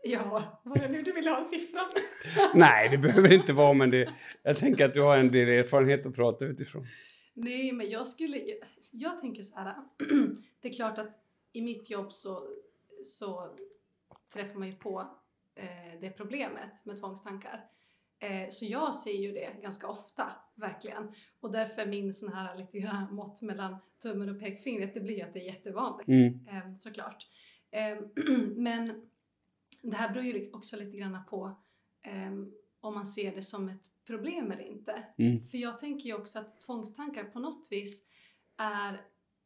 Ja, var det nu du ville ha siffran? Nej, det behöver inte vara, men det, jag tänker att du har en del erfarenhet att prata utifrån. Nej, men jag skulle... Jag tänker så här. Det är klart att i mitt jobb så, så träffar man ju på eh, det problemet med tvångstankar. Eh, så jag ser ju det ganska ofta, verkligen. Och därför är min sån här lite grann mått mellan tummen och pekfingret, det blir att det är jättevanligt. Mm. Eh, såklart. Eh, men det här beror ju också lite grann på eh, om man ser det som ett problem eller inte. Mm. För jag tänker ju också att tvångstankar på något vis är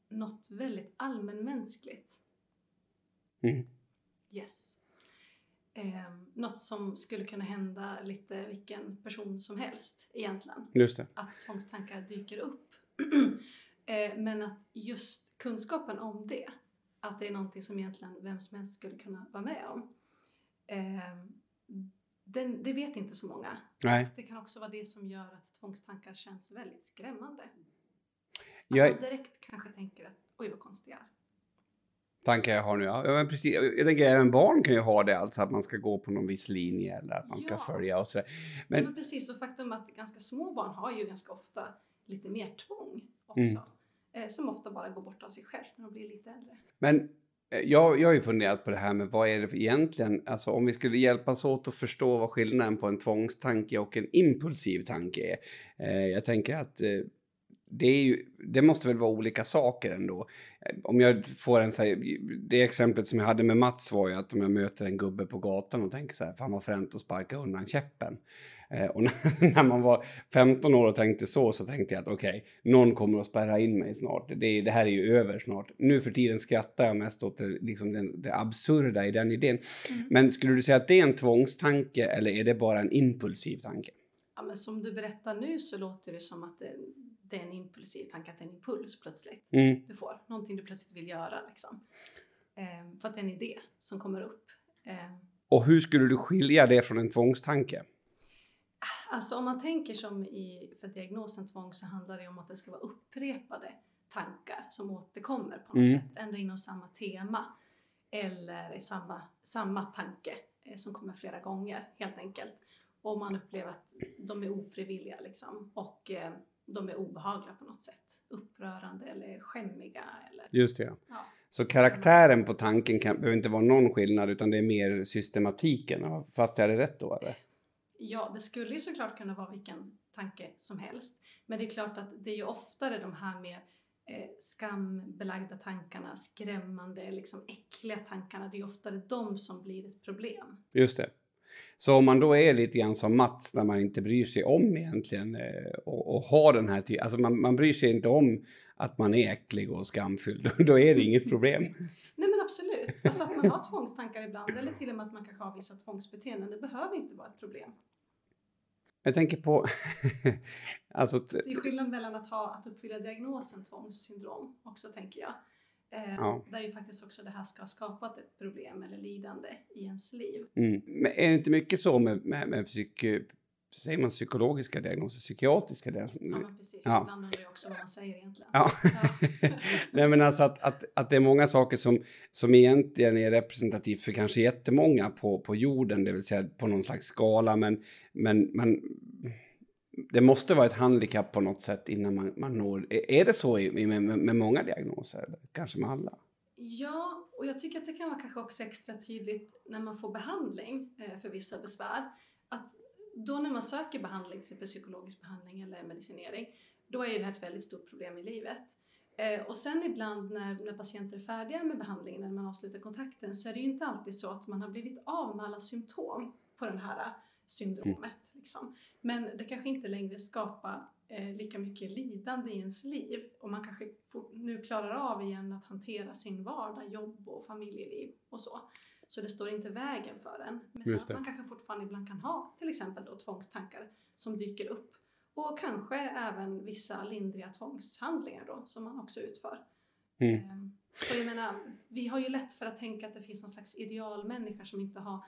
något väldigt allmänmänskligt. Mm. Yes. Eh, något som skulle kunna hända lite vilken person som helst egentligen. Just det. Att tvångstankar dyker upp. eh, men att just kunskapen om det, att det är någonting som egentligen vem som helst skulle kunna vara med om. Eh, den, det vet inte så många. Nej. Det kan också vara det som gör att tvångstankar känns väldigt skrämmande. Att Jag, man direkt kanske tänker att oj vad konstig jag är. tankar jag har nu, ja. ja men precis. Jag tänker även barn kan ju ha det, alltså att man ska gå på någon viss linje eller att man ska Ja. följa och sådär. Men, Men, men precis, och faktum att ganska små barn har ju ganska ofta lite mer tvång också. Mm. Eh, som ofta bara går bort av sig själv när de blir lite äldre. men Eh, jag, jag har ju funderat på det här med vad är det egentligen, alltså om vi skulle hjälpas åt att förstå vad skillnaden på en tvångstanke och en impulsiv tanke är. Eh, jag tänker att eh, det, är ju, det måste väl vara olika saker ändå. Eh, om jag får en så här, det exemplet som jag hade med Mats var ju att om jag möter en gubbe på gatan och tänker så här, fan vad fränt att sparka undan käppen. Eh, och när, man var 15 år och tänkte så, så tänkte jag att okej, någon kommer att spärra in mig snart. Det, det här är ju över snart. Nu för tiden skrattar jag mest åt det, liksom den, det absurda i den idén. Men skulle du säga att det är en tvångstanke eller är det bara en impulsiv tanke? ja, men som du berättar nu så låter det som att det, det är en impulsiv tanke, att det är en impuls plötsligt Mm. du får. Någonting du plötsligt vill göra liksom. Eh, för att det är en idé som kommer upp. Eh, Och hur skulle du skilja det från en tvångstanke? Alltså om man tänker som i, för diagnosen tvång så handlar det om att det ska vara upprepade tankar som återkommer på något Mm. sätt, ändå inom samma tema. Eller i samma, samma tanke eh, som kommer flera gånger helt enkelt. Och man upplever att de är ofrivilliga liksom och eh, de är obehagliga på något sätt. Upprörande eller skämmiga eller Just det. ja. Så karaktären på tanken kan, behöver inte vara någon skillnad utan det är mer systematiken. Fattar jag det rätt då eller? Ja, det skulle ju såklart kunna vara vilken tanke som helst. Men det är klart att det är ju oftare de här mer eh, skambelagda tankarna, skrämmande, liksom äckliga tankarna. Det är ju oftare de som blir ett problem. Just det. Så om man då är lite grann som Mats när man inte bryr sig om egentligen eh, och, och har den här typen, alltså man, man bryr sig inte om att man är äcklig och skamfylld, då är det inget problem. Absolut. Alltså att man har tvångstankar ibland eller till och med att man kanske har vissa tvångsbeteenden. Det behöver inte vara ett problem. Jag tänker på, alltså Det är skillnad mellan att ha, att uppfylla diagnosen tvångssyndrom också tänker jag. Eh, Ja. Där ju faktiskt också det här ska ha skapat ett problem eller lidande i ens liv. mm. Men är det inte mycket så med, med, med psyk, säger man psykologiska diagnoser, psykiatriska diagnoser? Ja men precis, Ja. ibland undrar jag också vad man säger egentligen. Ja. Ja. Nej men alltså att, att, att det är många saker som, som egentligen är representativt för kanske jättemånga på, på jorden, det vill säga på någon slags skala, men, men, men det måste vara ett handikapp på något sätt innan man, man når... Är det så i, med, med, många diagnoser? Kanske med alla? Ja, och jag tycker att det kan vara kanske också extra tydligt när man får behandling eh, för vissa besvär. Att då när man söker behandling, till exempel psykologisk behandling eller medicinering, då är det här ett väldigt stort problem i livet. Eh, och sen ibland när, när patienter är färdiga med behandlingen, när man avslutar kontakten, så är det ju inte alltid så att man har blivit av med alla symptom på det här syndromet. Liksom. Men det kanske inte längre skapar eh, lika mycket lidande i ens liv och man kanske for, nu klarar av igen att hantera sin vardag, jobb och familjeliv och så. Så det står inte vägen för en. Men sen att man kanske fortfarande ibland kan ha till exempel då tvångstankar som dyker upp och kanske även vissa lindriga tvångshandlingar då som man också utför. Mm. Ehm, Så jag menar, vi har ju lätt för att tänka att det finns någon slags idealmänniska som inte har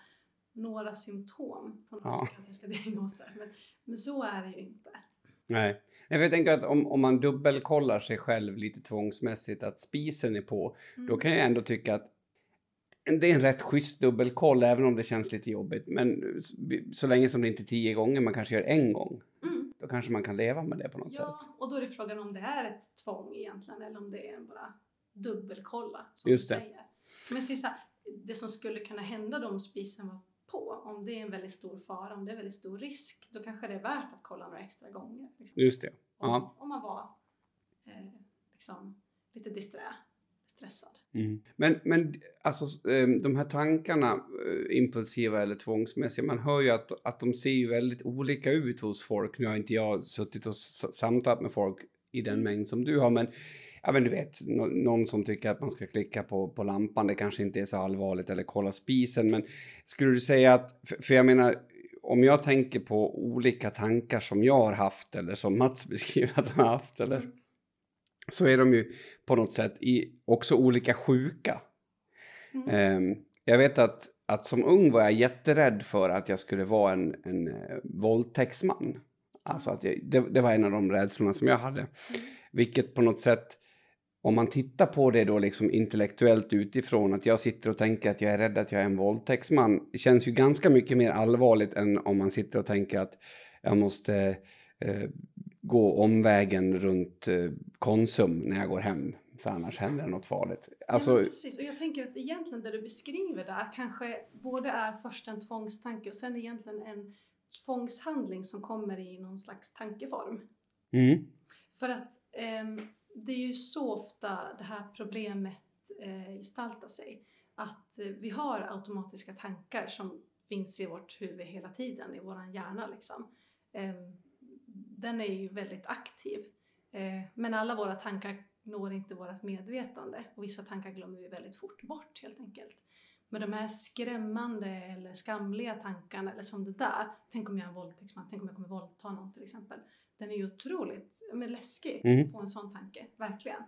några symptom på några Ja. psykiatriska diagnoser. Men, men så är det ju inte. Nej. Nej, för jag tänker att om, om man dubbelkollar sig själv lite tvångsmässigt, att spisen är på, Mm. då kan jag ändå tycka att det är en rätt schysst dubbelkoll, även om det känns lite jobbigt. Men så länge som det inte är tio gånger, man kanske gör en gång, Mm. då kanske man kan leva med det på något sätt. Ja, och då är det frågan om det är ett tvång egentligen eller om det är bara dubbelkolla som Just det. säger. Men så här, det som skulle kunna hända då om spisen var på, om det är en väldigt stor fara, om det är väldigt stor risk, då kanske det är värt att kolla några extra gånger. Liksom. Just det. Om, Ja. om man var eh, liksom lite disträ, stressad. Mm. Men, men alltså, eh, de här tankarna, eh, impulsiva eller tvångsmässiga, man hör ju att, att de ser ju väldigt olika ut hos folk. Nu har inte jag suttit och samtalat med folk i den mängd som du har, men ja, men du vet, nå- någon som tycker att man ska klicka på, på lampan, det kanske inte är så allvarligt, eller kolla spisen. Men skulle du säga att, för jag menar, om jag tänker på olika tankar som jag har haft, eller som Mats beskriver att han har haft, eller Mm. Så är de ju på något sätt i, också olika sjuka. Mm. Ehm, jag vet att, att som ung var jag jätterädd för att jag skulle vara en, en uh, våldtäktsman. Alltså att jag, det, det var en av de rädslorna som jag hade. Vilket på något sätt, om man tittar på det då liksom intellektuellt utifrån, att jag sitter och tänker att jag är rädd att jag är en våldtäktsman, känns ju ganska mycket mer allvarligt än om man sitter och tänker att jag måste eh, gå omvägen runt eh, Konsum när jag går hem, för annars händer det något farligt. ja, Alltså, men precis. Och jag tänker att egentligen det du beskriver där kanske både är först en tvångstanke och sen egentligen en tvångshandling som kommer i någon slags tankeform. mm, För att ehm, det är ju så ofta det här problemet eh, gestaltar sig. Att eh, vi har automatiska tankar som finns i vårt huvud hela tiden, i våran hjärna liksom. Ehm, den är ju väldigt aktiv. Eh, men alla våra tankar når inte vårt medvetande och vissa tankar glömmer vi väldigt fort bort helt enkelt. Men de här skrämmande eller skamliga tankarna, eller som det där, tänk om jag är en våldtäktsman, tänk om jag kommer våldta någon till exempel. Den är ju otroligt men läskig Mm. att få en sån tanke, verkligen.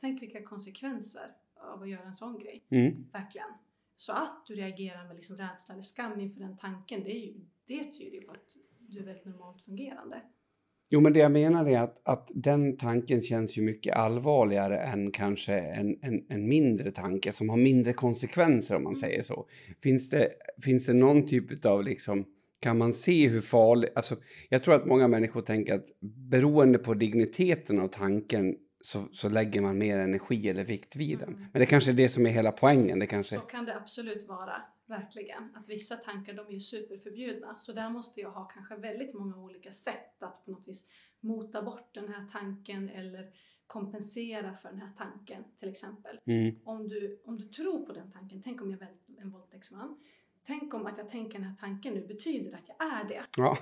Tänk vilka konsekvenser av att göra en sån grej, Mm. verkligen. Så att du reagerar med liksom rädsla eller skam inför den tanken, det, är ju, det tyder ju på att du är väldigt normalt fungerande. Jo, men det jag menar är att, att den tanken känns ju mycket allvarligare än kanske en, en, en mindre tanke som har mindre konsekvenser om man säger så. Finns det, finns det någon typ av liksom, kan man se hur farlig, alltså jag tror att många människor tänker att beroende på digniteten av tanken så, så lägger man mer energi eller vikt vid den. Mm. Men det kanske är det som är hela poängen. Det kanske... Så kan det absolut vara, verkligen. Att vissa tankar de är ju superförbjudna. Så där måste jag ha kanske väldigt många olika sätt att på något vis mota bort den här tanken eller kompensera för den här tanken till exempel. Mm, Om du, om du tror på den tanken, tänk om jag är en våldtäktsman. Tänk om att jag tänker den här tanken nu betyder att jag är det. ja.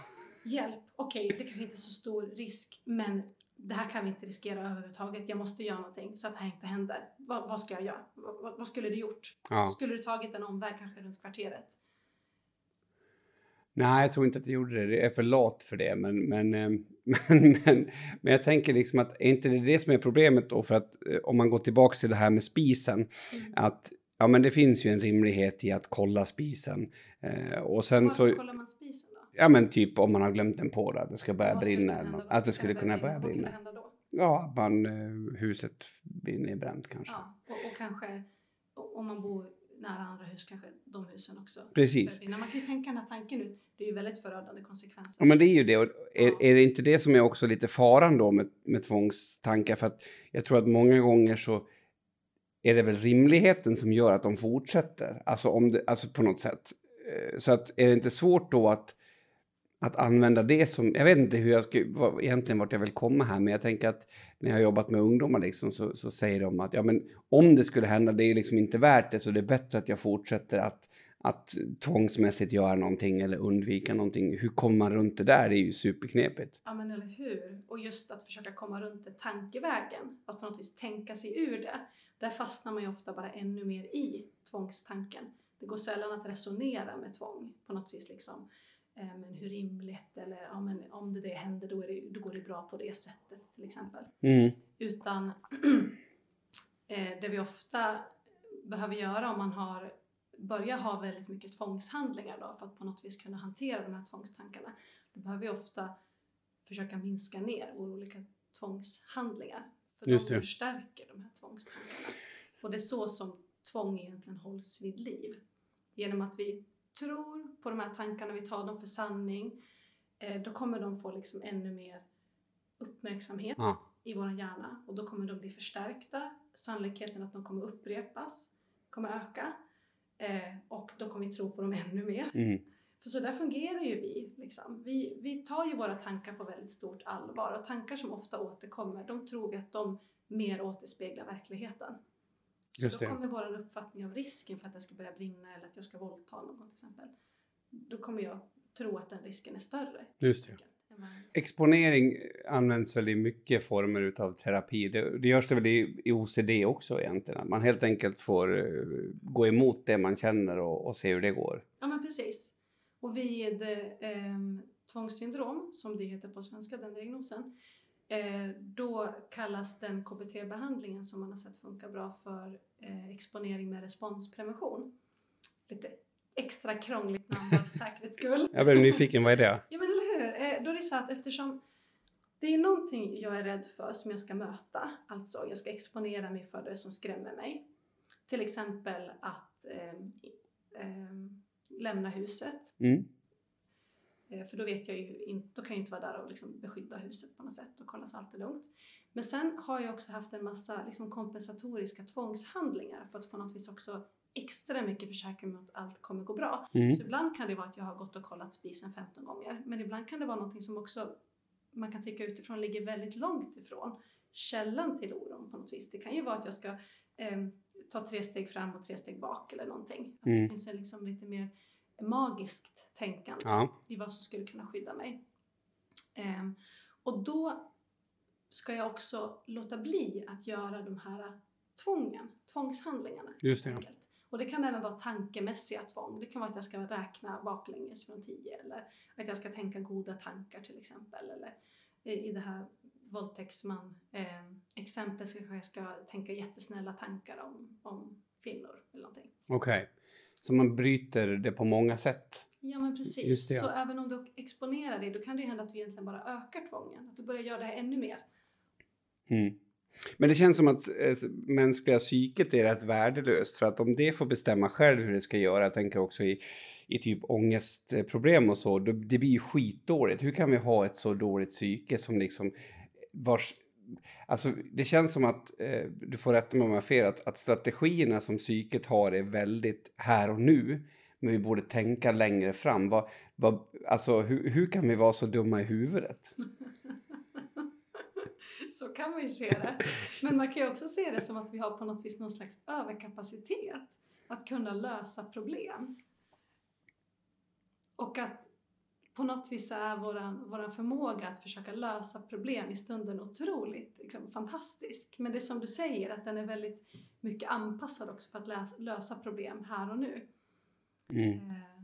Hjälp, okej det kanske inte är så stor risk men det här kan vi inte riskera överhuvudtaget. Jag måste göra någonting så att det här inte händer. Vad, vad ska jag göra? Vad, vad- skulle du gjort? ja. Skulle du tagit en omväg kanske runt kvarteret? Nej, jag tror inte att jag gjorde det. Jag är för lat för det. Men, men, eh, men, men, men jag tänker liksom att är inte det det som är problemet då? För att eh, om man går tillbaka till det här med spisen. Mm. Att ja, men det finns ju en rimlighet i att kolla spisen. Eh, och sen Varför så, kollar man spisen? Ja men typ om man har glömt den på det, att det ska börja Vad skulle brinna. kunna Eller då? att det skulle kunna börja Vad brinna. kunde hända då? Ja, att man, eh, huset blir nedbränt kanske. Ja, och, och kanske om man bor nära andra hus kanske de husen också. Precis. brinna. Man kan ju tänka den här tanken ut. Det är ju väldigt förödande konsekvenser. Ja, men det är ju det. Och är, Ja. är det inte det som är också lite faran då med, med tvångstankar? För att jag tror att många gånger så är det väl rimligheten som gör att de fortsätter. Alltså, om det, alltså på något sätt. Eh, Så att är det inte svårt då att, att använda det som... Jag vet inte hur jag ska, vad, egentligen vart jag vill komma här, men jag tänker att när jag har jobbat med ungdomar liksom, så, så säger de att ja, men om det skulle hända, det är liksom inte värt det, så det är bättre att jag fortsätter att, att tvångsmässigt göra någonting eller undvika någonting. Hur kommer man runt det där? Det är ju superknepigt. Ja men eller hur. Och just att försöka komma runt det tankevägen. Att på något vis tänka sig ur det. Där fastnar man ju ofta bara ännu mer i tvångstanken. Det går sällan att resonera med tvång på något vis liksom. Eh, men hur rimligt eller ja, men om det, det händer då, det, då går det bra på det sättet till exempel. Mm. Utan eh, det vi ofta behöver göra om man har börjar ha väldigt mycket tvångshandlingar då, för att på något vis kunna hantera de här tvångstankarna. Då behöver vi ofta försöka minska ner våra olika tvångshandlingar. För Just de det. förstärker de här tvångstankarna. Och det är så som tvång egentligen hålls vid liv. Genom att vi tror på de här tankarna, vi tar dem för sanning, eh, då kommer de få liksom ännu mer uppmärksamhet Ja. i vår hjärna och då kommer de bli förstärkta. Sannolikheten att de kommer upprepas kommer öka eh, och då kommer vi tro på dem ännu mer. Mm. För så där fungerar ju vi. Liksom. vi. Vi tar ju våra tankar på väldigt stort allvar och tankar som ofta återkommer, de tror vi att de mer återspeglar verkligheten. Just då det. kommer vår uppfattning av risken för att det ska börja brinna eller att jag ska våldta någon till exempel. Då kommer jag tro att den risken är större. Just det. Exponering används väl i mycket former utav terapi. Det, det görs det väl i, i OCD också egentligen. Att man helt enkelt får eh, gå emot det man känner och, och se hur det går. Ja men precis. Och vid eh, tvångssyndrom, som det heter på svenska, den diagnosen, då kallas den KBT-behandlingen som man har sett funkar bra för eh, exponering med responsprevention. Lite extra krångligt namn för säkerhets skull. Jag blev nyfiken, vad är det? Ja men eller hur? Eh, då är det så att eftersom det är någonting jag är rädd för som jag ska möta, alltså jag ska exponera mig för det som skrämmer mig. Till exempel att ehm, ehm, lämna huset, Mm. Eh, för då vet jag ju inte, då kan jag inte vara där och liksom beskydda huset på något sätt och kolla så allt är lugnt. Men sen har jag också haft en massa liksom kompensatoriska tvångshandlingar för att på något vis också extra mycket försäkra mig om att allt kommer gå bra. Mm. Så ibland kan det vara att jag har gått och kollat spisen 15 gånger. Men ibland kan det vara någonting som också man kan tycka utifrån ligger väldigt långt ifrån källan till oron på något vis. Det kan ju vara att jag ska eh, ta tre steg fram och tre steg bak eller någonting. Att Mm. Det finns en liksom lite mer magiskt tänkande Ja. i vad som skulle kunna skydda mig. Ehm, och då ska jag också låta bli att göra de här tvången, tvångshandlingarna. Just det. enkelt. Och det kan även vara tankemässiga tvång. Det kan vara att jag ska räkna baklänges från tio eller att jag ska tänka goda tankar till exempel. Eller i det här våldtäktsman eh, exemplet så kanske jag ska tänka jättesnälla tankar om, om kvinnor eller någonting. Okej. Okay. Så man bryter det på många sätt? Ja men precis. Det, ja. Så även om du exponerar det då kan det hända att du egentligen bara ökar tvången. Att du börjar göra det här ännu mer. Mm. Men det känns som att äh, mänskliga psyket är rätt värdelöst för att om det får bestämma själv hur det ska göra, jag tänker också i, i typ ångestproblem och så, då, det blir ju skitdåligt. Hur kan vi ha ett så dåligt psyke som liksom vars Alltså, det känns som att, eh, du får rätta mig om jag har fel, att, att strategierna som psyket har är väldigt här och nu. Men vi borde tänka längre fram. Vad, vad, alltså, hur, hur kan vi vara så dumma i huvudet? så kan man ju se det. Men man kan ju också se det som att vi har på något vis någon slags överkapacitet att kunna lösa problem. Och att på något vis är våran, våran förmåga att försöka lösa problem i stunden otroligt liksom, fantastisk. Men det är som du säger, att den är väldigt mycket anpassad också för att läsa, lösa problem här och nu. Mm. Eh,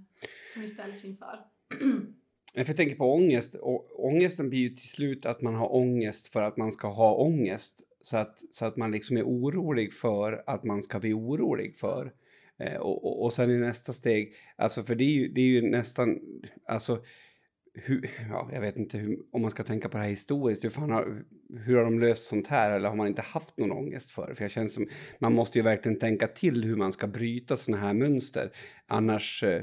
som vi ställs inför. Jag tänker på ångest. Och ångesten blir ju till slut att man har ångest för att man ska ha ångest. Så att, så att man liksom är orolig för att man ska bli orolig för. Eh, och, och, och sen i nästa steg, alltså för det är ju, det är ju nästan, alltså hur, ja, jag vet inte hur, om man ska tänka på det här historiskt. Hur, fan har, hur har de löst sånt här? Eller har man inte haft någon ångest för För jag känner som, man måste ju verkligen tänka till hur man ska bryta såna här mönster. Annars eh,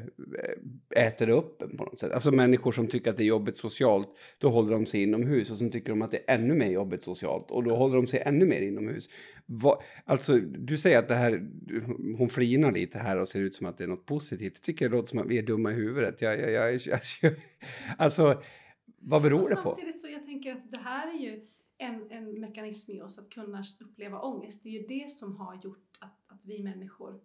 äter det upp en på något sätt. Alltså människor som tycker att det är jobbigt socialt, då håller de sig inomhus. Och sen tycker de att det är ännu mer jobbigt socialt. Och då håller de sig ännu mer inomhus. Va, alltså, du säger att det här, hon flinar lite här och ser ut som att det är något positivt. Jag tycker det låter som att vi är dumma i huvudet. Jag, jag, jag, jag alltså, vad beror det på? Samtidigt så jag tänker att det här är ju en, en mekanism i oss att kunna uppleva ångest. Det är ju det som har gjort att, att vi människor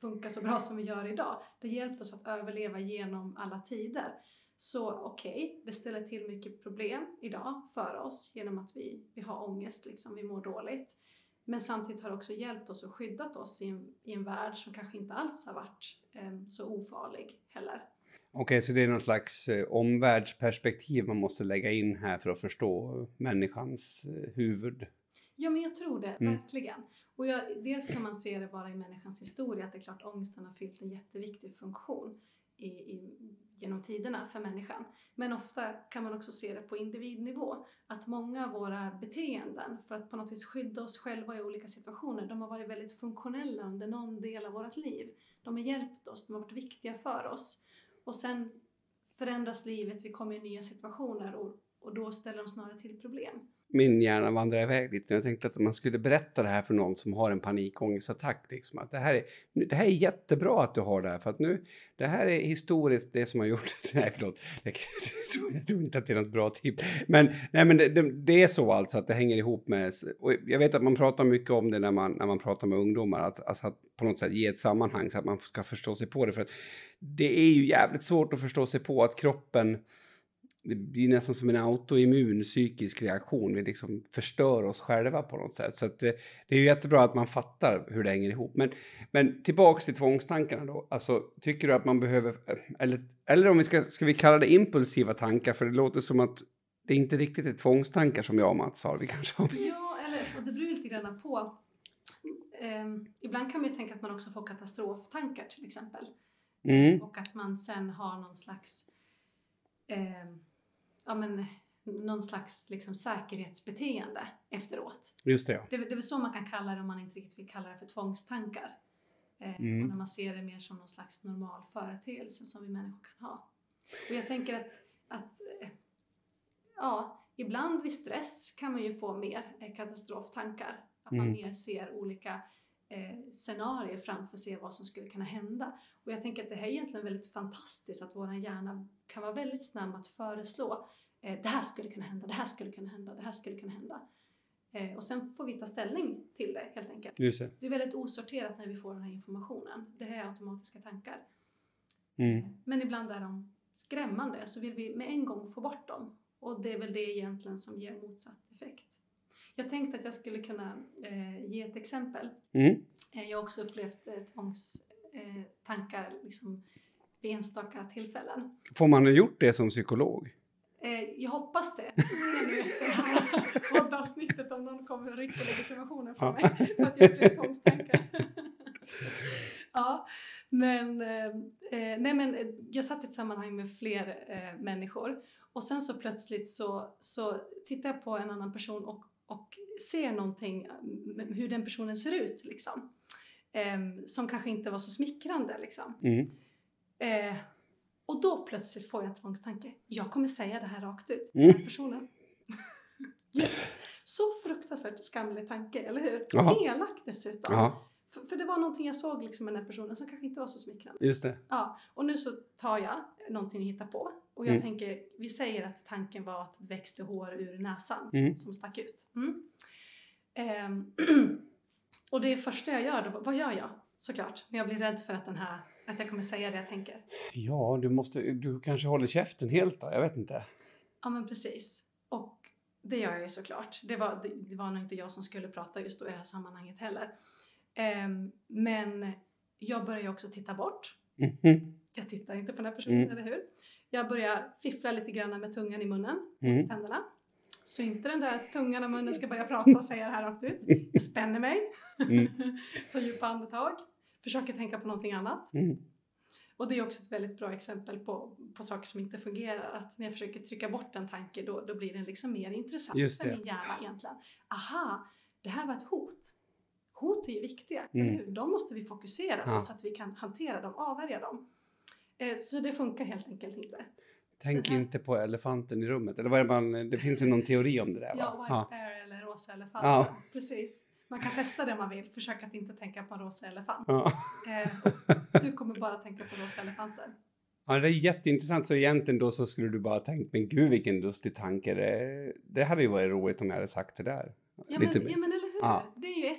funkar så bra som vi gör idag. Det har hjälpt oss att överleva genom alla tider. Så okej, okay, det ställer till mycket problem idag för oss genom att vi, vi har ångest, liksom, vi mår dåligt. Men samtidigt har det också hjälpt oss och skyddat oss i en, i en värld som kanske inte alls har varit eh, så ofarlig heller. Okej, okay, så det är något slags eh, omvärldsperspektiv man måste lägga in här för att förstå människans eh, huvud? Ja, men jag tror det, mm. verkligen. Och jag, dels kan man se det bara i människans historia, att det är klart ångesten har fyllt en jätteviktig funktion i, i, genom tiderna för människan. Men ofta kan man också se det på individnivå, att många av våra beteenden för att på något vis skydda oss själva i olika situationer, de har varit väldigt funktionella under någon del av vårt liv. De har hjälpt oss, de har varit viktiga för oss. Och sen förändras livet, vi kommer i nya situationer och, och då ställer de snarare till problem min hjärna vandrar iväg lite. Jag tänkte att man skulle berätta det här för någon som har en panikångestattack. Liksom, att det, här är, det här är jättebra att du har det här, för att nu, det här är historiskt det som har gjort... Nej, förlåt. Jag tror, jag tror inte att det är något bra tips. Men, nej, men det, det, det, är så alltså att det hänger ihop med... Och jag vet att man pratar mycket om det när man, när man pratar med ungdomar, att, alltså att på något sätt ge ett sammanhang så att man ska förstå sig på det. För att det är ju jävligt svårt att förstå sig på att kroppen det blir nästan som en autoimmun psykisk reaktion. Vi liksom förstör oss själva på något sätt. Så det, det, är ju jättebra att man fattar hur det hänger ihop. Men, men tillbaks till tvångstankarna då. Alltså, tycker du att man behöver, eller, eller om vi ska, ska vi kalla det impulsiva tankar? För det låter som att det inte riktigt är tvångstankar som jag och Mats har. Vi kanske har. Ja, eller, och det beror lite grann på. Um, ibland kan man ju tänka att man också får katastroftankar till exempel. Mm. Och att man sen har någon slags um, ja, men, någon slags liksom, säkerhetsbeteende efteråt. Just det, ja. det, det är väl så man kan kalla det om man inte riktigt vill kalla det för tvångstankar. Eh, mm. när man ser det mer som någon slags normal företeelse som vi människor kan ha. Och jag tänker att, att eh, ja, ibland vid stress kan man ju få mer eh, katastroftankar. Att man mm. mer ser olika eh, scenarier framför sig vad som skulle kunna hända. Och jag tänker att det här är egentligen väldigt fantastiskt att vår hjärna kan vara väldigt snabb att föreslå eh, det här skulle kunna hända, det här skulle kunna hända, det här skulle kunna hända. Eh, och sen får vi ta ställning till det helt enkelt. Just det. det är väldigt osorterat när vi får den här informationen. Det här är automatiska tankar. Mm. Eh, men ibland är de skrämmande så vill vi med en gång få bort dem. Och det är väl det egentligen som ger motsatt effekt. Jag tänkte att jag skulle kunna eh, ge ett exempel. Mm. Eh, jag har också upplevt eh, tvångs eh, liksom, vid enstaka tillfällen. Får man ha gjort det som psykolog? Eh, jag hoppas det. Vi får se nu efter det här poddavsnittet om någon kommer och rycker legitimationen från mig för att jag blev tvångstankar. ja, men, nej, men jag satt i ett sammanhang med fler människor och sen så plötsligt så, så tittar jag på en annan person och, och ser någonting, mm, hur den personen ser ut liksom. Ehm, som kanske inte var så smickrande liksom. Mm. Eh, och då plötsligt får jag en tvångstanke. Jag kommer säga det här rakt ut till den här Mm. personen. yes! Så fruktansvärt skamlig tanke, eller hur? Jaha. Elak dessutom. För, för det var någonting jag såg liksom med den här personen som kanske inte var så smickrande. just det. Ja, och nu så tar jag någonting jag hittar på och jag Mm. tänker, vi säger att tanken var att det växte hår ur näsan Mm. som, som stack ut. Mm. Ehm, och det första jag gör, då, vad gör jag? Såklart, när jag blir rädd för att, den här, att jag kommer säga det jag tänker. Ja, du, måste, du kanske håller käften helt då, jag vet inte. Ja men precis. Och det gör jag ju såklart. Det var, det, det var nog inte jag som skulle prata just då i det här sammanhanget heller. Ehm, men jag börjar ju också titta bort. Mhm. Jag tittar inte på den här personen, Mm. eller hur? Jag börjar fiffla lite grann med tungan i munnen, Mm. tänderna. Så inte den där tungan och munnen ska börja prata och säga det här rakt ut. Jag spänner mig, Mm. tar djupa andetag, försöker tänka på någonting annat. Mm. Och det är också ett väldigt bra exempel på, på saker som inte fungerar. Att när jag försöker trycka bort en tanke då, då blir den liksom mer intressant för min hjärna egentligen. Aha, det här var ett hot. Hot är ju viktiga, Mm. eller hur? De måste vi fokusera på Ja. så att vi kan hantera dem, avvärja dem. Eh, så det funkar helt enkelt inte. Tänk här- inte på elefanten i rummet. Eller vad är det, man, det finns ju någon teori om det där va? Ja, white Ja. bear eller rosa elefant. Ja. Precis. Man kan testa det man vill. Försök att inte tänka på en rosa elefant. Ja. Eh, du kommer bara tänka på rosa elefanter. ja, det är jätteintressant. Så egentligen då så skulle du bara tänkt, men gud vilken lustig tanke. Det, det hade ju varit roligt om jag hade sagt det där. Ja men, ja men eller hur? Ja.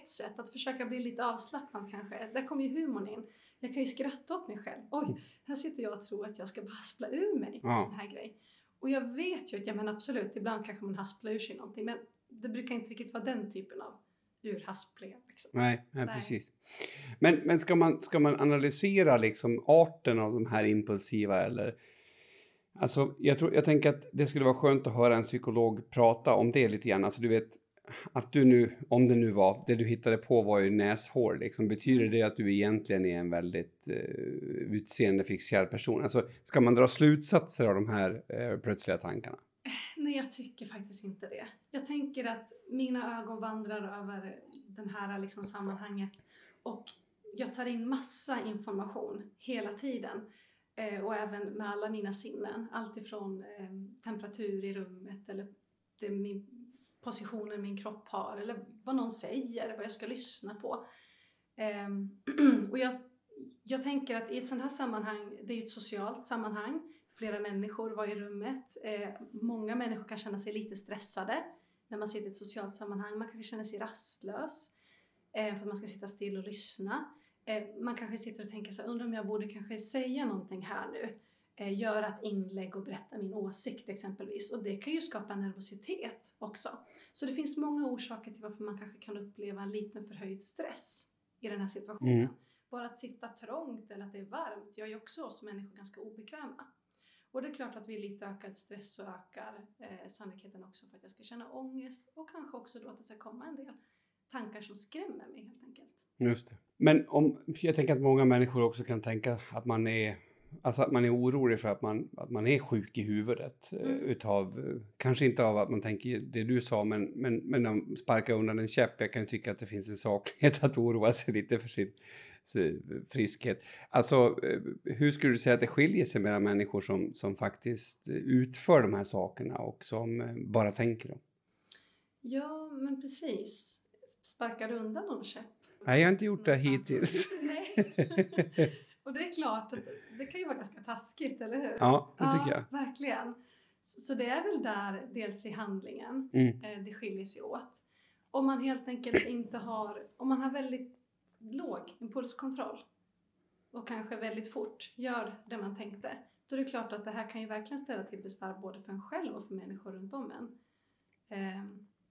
Ett sätt att försöka bli lite avslappnad kanske. Där kommer ju humorn in. Jag kan ju skratta åt mig själv. Oj, här sitter jag och tror att jag ska haspla ur mig en Ja. sån här grej. Och jag vet ju att, ja men absolut, ibland kanske man hasplar ur sig någonting. Men det brukar inte riktigt vara den typen av urhasplingar. Liksom. Nej, nej, Nej. precis. Men, men ska, man, ska man analysera liksom arten av de här impulsiva eller... Alltså, jag, tror, jag tänker att det skulle vara skönt att höra en psykolog prata om det lite grann. Alltså, du vet, att du nu, om det nu var, det du hittade på var ju näshår. Liksom. Betyder det att du egentligen är en väldigt eh, utseendefixerad person? Alltså, ska man dra slutsatser av de här eh, plötsliga tankarna? Nej, jag tycker faktiskt inte det. Jag tänker att mina ögon vandrar över det här liksom sammanhanget och jag tar in massa information hela tiden. Eh, och även med alla mina sinnen. Allt ifrån eh, temperatur i rummet eller det min, positionen min kropp har eller vad någon säger, vad jag ska lyssna på. Ehm, och jag, jag tänker att i ett sånt här sammanhang, det är ju ett socialt sammanhang, flera människor var i rummet. Eh, många människor kan känna sig lite stressade när man sitter i ett socialt sammanhang. Man kanske känner sig rastlös eh, för att man ska sitta still och lyssna. Eh, man kanske sitter och tänker så här, undrar om jag borde kanske säga någonting här nu. Eh, göra ett inlägg och berätta min åsikt exempelvis. Och det kan ju skapa nervositet också. Så det finns många orsaker till varför man kanske kan uppleva en liten förhöjd stress i den här situationen. Mm. Bara att sitta trångt eller att det är varmt gör ju också oss människor ganska obekväma. Och det är klart att vid lite ökad stress så ökar eh, sannolikheten också för att jag ska känna ångest och kanske också då att det ska komma en del tankar som skrämmer mig helt enkelt. Just det. Men om, jag tänker att många människor också kan tänka att man är, alltså att man är orolig för att man, att man är sjuk i huvudet. eh, Mm. Utav, eh, kanske inte av att man tänker det du sa, men, men, men de sparkar undan en käpp. Jag kan ju tycka att det finns en saklighet att oroa sig lite för sin, sin friskhet. Alltså, eh, hur skulle du säga att det skiljer sig mellan människor som, som faktiskt utför de här sakerna och som bara tänker dem? Ja, men precis. Sparkar du undan någon käpp? Nej, jag har inte gjort det hittills. Nej. Och det är klart att det kan ju vara ganska taskigt, eller hur? Ja, det tycker jag. verkligen. Så, så det är väl där, dels i handlingen, Mm. eh, det skiljer sig åt. Om man helt enkelt inte har, om man har väldigt låg impulskontroll och kanske väldigt fort gör det man tänkte, då är det klart att det här kan ju verkligen ställa till besvär både för en själv och för människor runt om en. Eh,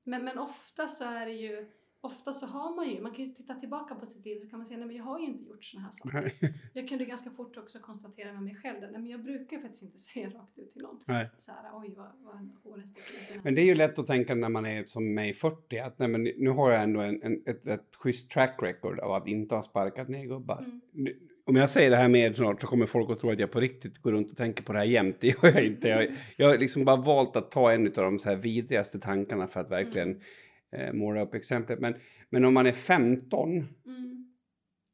men, men ofta så är det ju ofta så har man ju, man kan ju titta tillbaka på sitt liv så kan man säga nej men jag har ju inte gjort sådana här saker. Nej. Jag kunde ganska fort också konstatera med mig själv nej men jag brukar faktiskt inte säga rakt ut till någon. Nej. Så här, oj vad, vad håren sticker ut Men det är ju lätt att tänka när man är som mig 40 att nej, men nu har jag ändå en, en, ett, ett schysst track record av att inte ha sparkat ner gubbar. Mm. Nu- Om jag säger det här mer snart så kommer folk att tro att jag på riktigt går runt och tänker på det här jämt. Det gör jag inte. Jag, jag har liksom bara valt att ta en av de så här vidrigaste tankarna för att verkligen eh, måla upp exemplet. Men, men om man är 15 Mm.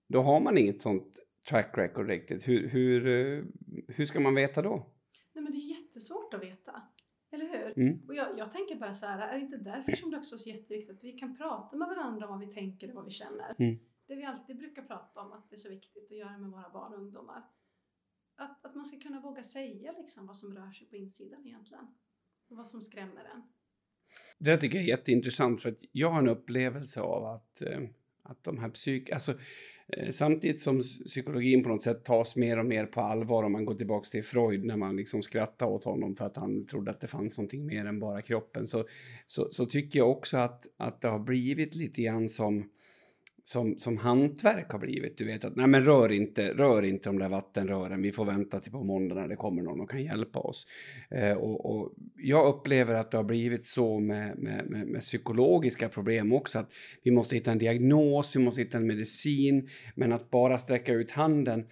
då har man inget sånt track record riktigt. Hur, hur, eh, hur ska man veta då? Nej men det är jättesvårt att veta. Eller hur? Mm. Och jag, jag tänker bara så här, är det inte därför som det också är så jätteviktigt att vi kan prata med varandra om vad vi tänker och vad vi känner? Mm. Det vi alltid brukar prata om att det är så viktigt att göra med våra barn och ungdomar. Att, att man ska kunna våga säga liksom vad som rör sig på insidan egentligen. Och vad som skrämmer en. Det där tycker jag är jätteintressant för att jag har en upplevelse av att, eh, att de här psyk... Alltså, eh, samtidigt som psykologin på något sätt tas mer och mer på allvar om man går tillbaka till Freud när man liksom skrattade åt honom för att han trodde att det fanns någonting mer än bara kroppen så, så, så tycker jag också att, att det har blivit lite grann som som, som hantverk har blivit. Du vet att nej men rör inte, rör inte de där vattenrören, vi får vänta till på måndag när det kommer någon och kan hjälpa oss. Eh, och, och jag upplever att det har blivit så med, med, med, med psykologiska problem också, att vi måste hitta en diagnos, vi måste hitta en medicin, men att bara sträcka ut handen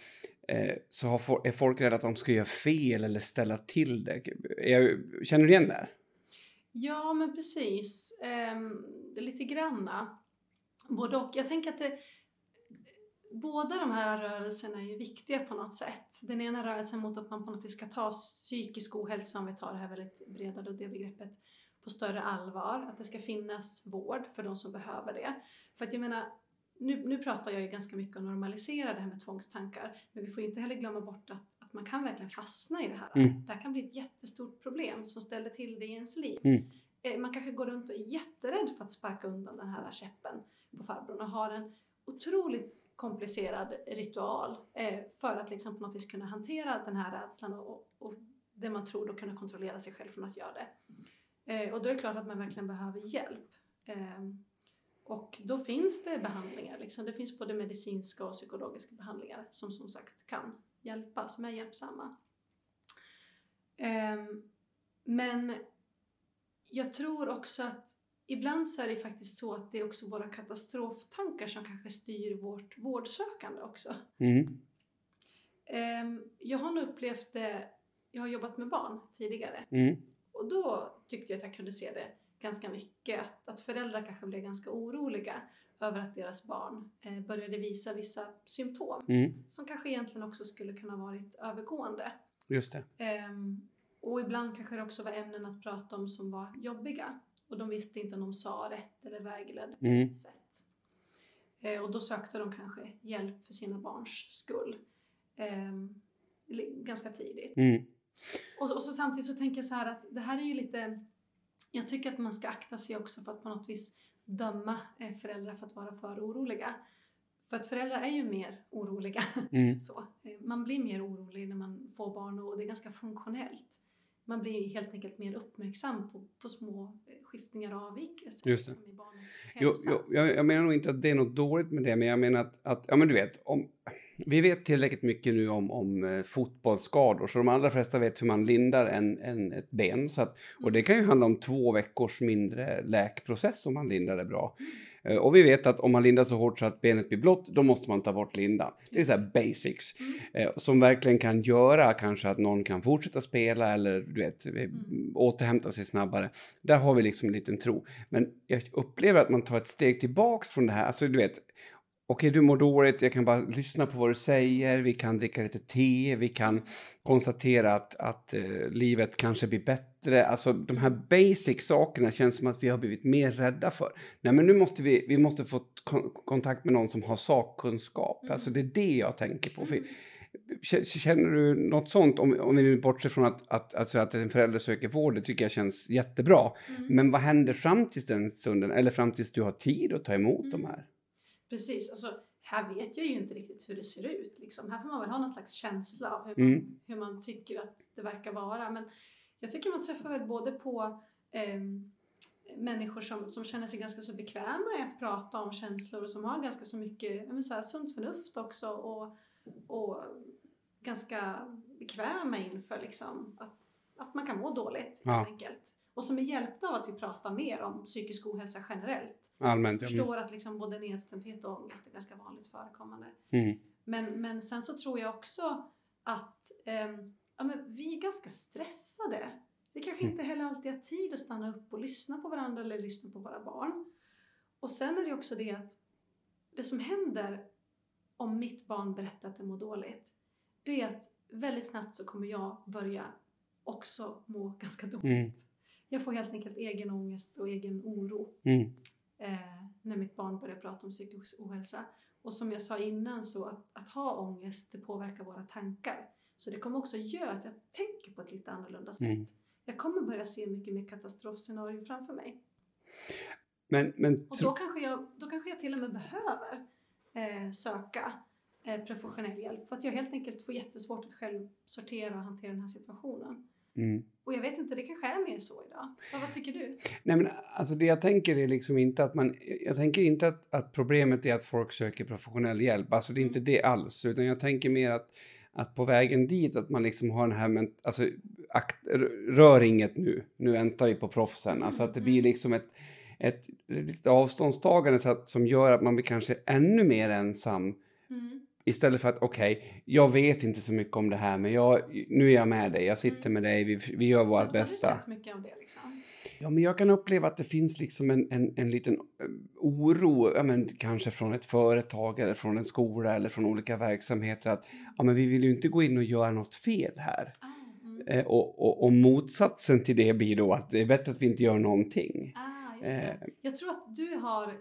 eh, så har, är folk rädda att de ska göra fel eller ställa till det. Jag, känner du igen det? här? Ja, men precis. Eh, lite granna. Både och. Jag tänker att det, båda de här rörelserna är viktiga på något sätt. Den ena rörelsen mot att man på något sätt ska ta psykisk ohälsa, om vi tar det här väldigt breda luddiga begreppet, på större allvar. Att det ska finnas vård för de som behöver det. För att jag menar, nu, nu pratar jag ju ganska mycket om att normalisera det här med tvångstankar. Men vi får ju inte heller glömma bort att, att man kan verkligen fastna i det här. Mm. Det här kan bli ett jättestort problem som ställer till det i ens liv. Mm. Eh, Man kanske går runt och är jätterädd för att sparka undan den här käppen på farbrorn och har en otroligt komplicerad ritual eh, för att liksom på något vis kunna hantera den här rädslan och, och, det man tror då kunna kontrollera sig själv från att göra det. Eh, och då är det klart att man verkligen behöver hjälp. Eh, och då finns det behandlingar, liksom. det finns både medicinska och psykologiska behandlingar som som sagt kan hjälpa, som är hjälpsamma. Eh, men jag tror också att ibland så är det faktiskt så att det är också våra katastroftankar som kanske styr vårt vårdsökande också. Mm. Ehm, jag har nog upplevt det, jag har jobbat med barn tidigare Mm. och då tyckte jag att jag kunde se det ganska mycket, att, att föräldrar kanske blev ganska oroliga över att deras barn eh, började visa vissa symptom Mm. som kanske egentligen också skulle kunna varit övergående. Just det. Ehm, och ibland kanske det också var ämnen att prata om som var jobbiga. Och de visste inte om de sa rätt eller vägledde på Mm. rätt sätt. Eh, och då sökte de kanske hjälp för sina barns skull. Li- ganska tidigt. Mm. Och, och så samtidigt så tänker jag så här att det här är ju lite... Jag tycker att man ska akta sig också för att på något vis döma eh, föräldrar för att vara för oroliga. För att föräldrar är ju mer oroliga. Mm. Så, eh, man blir mer orolig när man får barn och det är ganska funktionellt. Man blir helt enkelt mer uppmärksam på, på små eh, skiftningar och avvikelser Just det. liksom, i barnets Jo, hälsa. jo, jag, jag menar nog inte att det är något dåligt med det, men jag menar att, att ja men du vet, om, vi vet tillräckligt mycket nu om, om eh, fotbollsskador, så de allra flesta vet hur man lindar en, en, ett ben. Så att, och det kan ju handla om två veckors mindre läkprocess om man lindar det bra. Eh, Och vi vet att om man lindar så hårt så att benet blir blått, då måste man ta bort lindan. Det är så här basics. Eh, som verkligen kan göra kanske att någon kan fortsätta spela eller du vet, eh, återhämta sig snabbare. Där har vi liksom en liten tro. Men jag upplever att man tar ett steg tillbaks från det här. Alltså du vet, okej du mår dåligt, jag kan bara lyssna på vad du säger, vi kan dricka lite te, vi kan konstatera att, att eh, livet kanske blir bättre. Alltså de här basic sakerna känns som att vi har blivit mer rädda för. Nej men nu måste vi, vi måste få kon- kontakt med någon som har sakkunskap. Alltså det är det jag tänker på. K- Känner du något sånt, om, om vi nu bortser från att, att, alltså att en förälder söker vård, det tycker jag känns jättebra. Men vad händer fram tills den stunden, eller fram tills du har tid att ta emot de här? Precis, alltså här vet jag ju inte riktigt hur det ser ut. Liksom. Här får man väl ha någon slags känsla av hur man, Mm. hur man tycker att det verkar vara. Men jag tycker man träffar väl både på ehm, människor som, som känner sig ganska så bekväma i att prata om känslor och som har ganska så mycket vill säga, sunt förnuft också och, och ganska bekväma inför liksom att, att man kan må dåligt Ja. helt enkelt. Och som är hjälpta av att vi pratar mer om psykisk ohälsa generellt. Allmänt. Jag Ja. förstår att liksom både nedstämdhet och ångest är ganska vanligt förekommande. Mm. Men, men sen så tror jag också att ehm, ja, men vi är ganska stressade. Vi kanske Mm. inte heller alltid har tid att stanna upp och lyssna på varandra eller lyssna på våra barn. Och sen är det också det att det som händer om mitt barn berättar att det mår dåligt, det är att väldigt snabbt så kommer jag börja också må ganska dåligt. Mm. Jag får helt enkelt egen ångest och egen oro Mm. eh, när mitt barn börjar prata om psykisk ohälsa. Och som jag sa innan så att, att ha ångest det påverkar våra tankar. Så det kommer också göra att jag tänker på ett lite annorlunda sätt. Mm. Jag kommer börja se mycket mer katastrofscenarion framför mig. Men, men Och då kanske jag, då kanske jag till och med behöver eh, söka eh, professionell hjälp. För att jag helt enkelt får jättesvårt att själv sortera och hantera den här situationen. Mm. Och jag vet inte, det kanske är mer så idag. Ja, vad tycker du? Nej, men alltså det jag tänker är liksom inte att man... Jag tänker inte att, att problemet är att folk söker professionell hjälp. Alltså det är inte det alls. Utan jag tänker mer att, att på vägen dit att man liksom har den här... Men, alltså, akt, rör inget nu. Nu väntar vi på proffsen. Alltså att det blir liksom ett, ett, litet avståndstagande så att, som gör att man blir kanske ännu mer ensam. Mm. Istället för att okej, jag vet inte så mycket om det här men jag, nu är jag med dig, jag sitter med dig, vi, vi gör vårt Har du bästa. sett mycket av det liksom? Ja, men jag kan uppleva att det finns liksom en, en, en liten eh, oro, ja, men kanske från ett företag eller från en skola eller från olika verksamheter att ja, men vi vill ju inte gå in och göra något fel här. Ah, mm. Eh, och, och, och motsatsen till det blir då att det är bättre att vi inte gör någonting. Ah, just det. Eh. Jag tror att du har...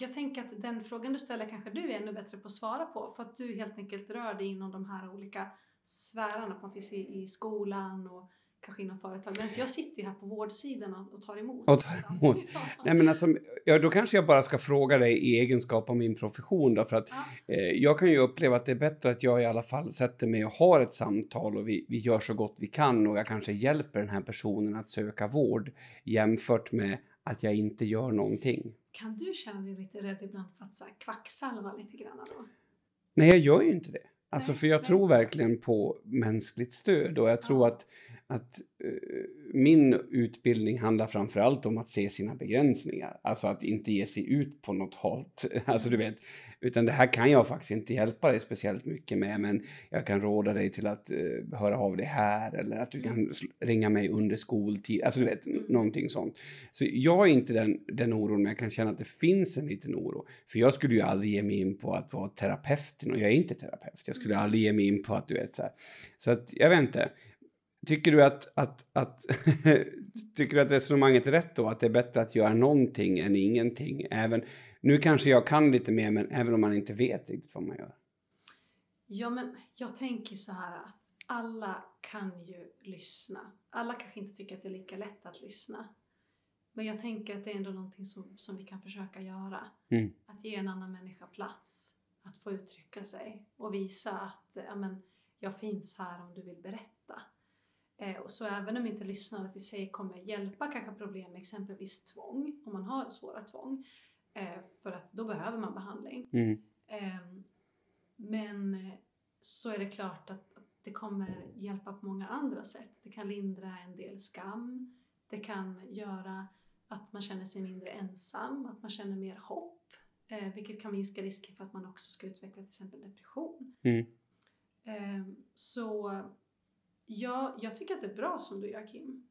Jag tänker att den frågan du ställer kanske du är ännu bättre på att svara på. För att du helt enkelt rör dig inom de här olika sfärerna på något vis i, i skolan och kanske inom företag. Men jag sitter ju här på vårdsidan och, tar emot. Och tar emot. Ja. Nej, men alltså, ja, då kanske jag bara ska fråga dig i egenskap av min profession då, för att Ja. eh, jag kan ju uppleva att det är bättre att jag i alla fall sätter mig och har ett samtal och vi, vi gör så gott vi kan och jag kanske hjälper den här personen att söka vård jämfört med att jag inte gör någonting. Kan du känna dig lite rädd ibland för att så här, kvacksalva lite grann då? Nej, jag gör ju inte det. Alltså, Nej, för jag nej. tror verkligen på mänskligt stöd och jag tror Ja. att, att eh, min utbildning handlar framför allt om att se sina begränsningar. Alltså att inte ge sig ut på något halt. Alltså du vet, utan det här kan jag faktiskt inte hjälpa dig speciellt mycket med, men jag kan råda dig till att eh, höra av dig här eller att du kan sl- ringa mig under skoltid. Alltså du vet, Mm. någonting sånt. Så jag är inte den, den oron, men jag kan känna att det finns en liten oro. För jag skulle ju aldrig ge mig in på att vara terapeut, och jag är inte terapeut. Jag skulle aldrig ge mig in på att du vet så här. Så att jag vet inte. Tycker du att, att, att, tycker du att resonemanget är rätt då? Att det är bättre att göra någonting än ingenting? Även, nu kanske jag kan lite mer, men även om man inte vet riktigt vad man gör. Ja, men jag tänker så här att alla kan ju lyssna. Alla kanske inte tycker att det är lika lätt att lyssna. Men jag tänker att det är ändå någonting som, som vi kan försöka göra. Mm. Att ge en annan människa plats. Att få uttrycka sig och visa att ja, men, jag finns här om du vill berätta. Eh, och så även om inte lyssnandet i sig kommer hjälpa kanske problem med exempelvis tvång, om man har svåra tvång. Eh, för att då behöver man behandling. Mm. Ehm, men eh, så är det klart att, det kommer hjälpa på många andra sätt. Det kan lindra en del skam. Det kan göra att man känner sig mindre ensam, att man känner mer hopp. Vilket kan minska risken för att man också ska utveckla till exempel depression. Mm. Ehm, så ja, jag tycker att det är bra som du gör Kim.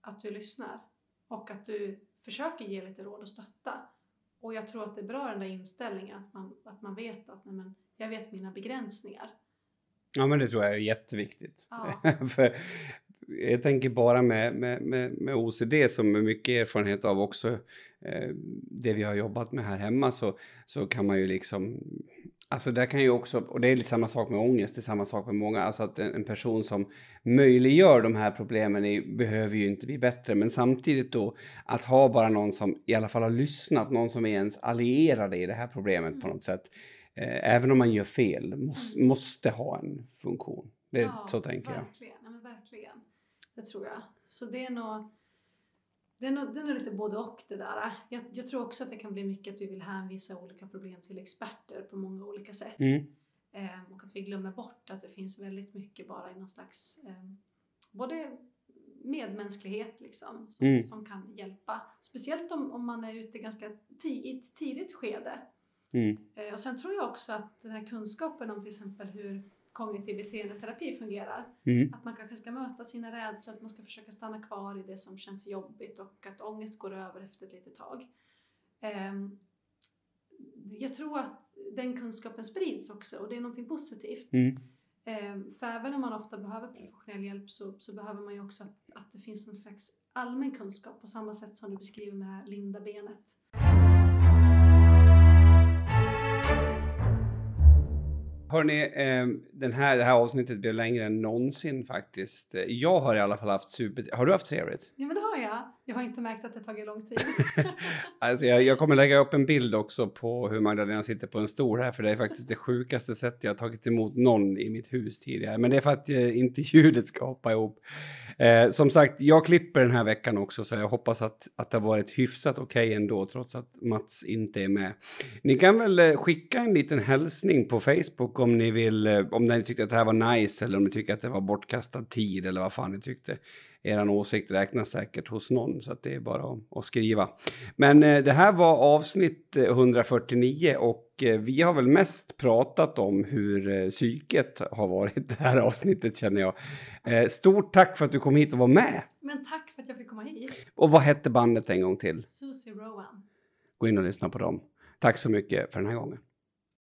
Att du lyssnar och att du försöker ge lite råd och stötta. Och jag tror att det är bra den där inställningen att man, att man vet att nej, men, jag vet mina begränsningar. Ja, men det tror jag är jätteviktigt. Ja. För jag tänker bara med, med, med, med OCD som är mycket erfarenhet av också eh, det vi har jobbat med här hemma så, så kan man ju liksom Alltså där kan ju också, och det är lite samma sak med ångest, det är samma sak med många, alltså att en, en person som möjliggör de här problemen är, behöver ju inte bli bättre, men samtidigt då att ha bara någon som i alla fall har lyssnat, någon som är ens allierade i det här problemet på något sätt, eh, även om man gör fel, måste, måste ha en funktion. Det, så tänker jag. verkligen. Ja, men verkligen. Det tror jag. Så det är nog... det är, nog, det är nog lite både och det där. Jag, jag tror också att det kan bli mycket att vi vill hänvisa olika problem till experter på många olika sätt. Mm. Eh, och att vi glömmer bort att det finns väldigt mycket bara i någon slags eh, både medmänsklighet liksom som, Mm. som kan hjälpa. Speciellt om, om man är ute ganska i ett tidigt skede. Mm. Eh, och sen tror jag också att den här kunskapen om till exempel hur kognitiv beteendeterapi fungerar. Mm. Att man kanske ska möta sina rädslor, att man ska försöka stanna kvar i det som känns jobbigt och att ångest går över efter ett litet tag. Ehm, jag tror att den kunskapen sprids också och det är någonting positivt. Mm. Ehm, För även om man ofta behöver professionell hjälp så, så behöver man ju också att, att det finns en slags allmän kunskap på samma sätt som du beskriver med det Hörni, eh, den här, det här avsnittet blev längre än någonsin faktiskt. Jag har i alla fall haft super... Har du haft trevligt? Ja men det har jag. Har inte märkt att det tagit lång tid. Alltså jag, jag kommer lägga upp en bild också på hur Magdalena sitter på en stol här, för det är faktiskt det sjukaste sättet jag har tagit emot någon i mitt hus tidigare. Men det är för att eh, inte ljudet ska hoppa ihop. Eh, som sagt, jag klipper den här veckan också, så jag hoppas att, att det har varit hyfsat okej ändå, trots att Mats inte är med. Ni kan väl eh, skicka en liten hälsning på Facebook om ni vill, eh, om ni tyckte att det här var nice eller om ni tycker att det var bortkastad tid eller vad fan ni tyckte. Er åsikt räknas säkert hos någon, så det är bara att, att skriva. Men eh, det här var avsnitt eh, 149 och eh, vi har väl mest pratat om hur eh, psyket har varit det här avsnittet känner jag. Eh, stort tack för att du kom hit och var med. Men tack för att jag fick komma hit. Och vad hette bandet en gång till? Susie Rowan. Gå in och lyssna på dem. Tack så mycket för den här gången.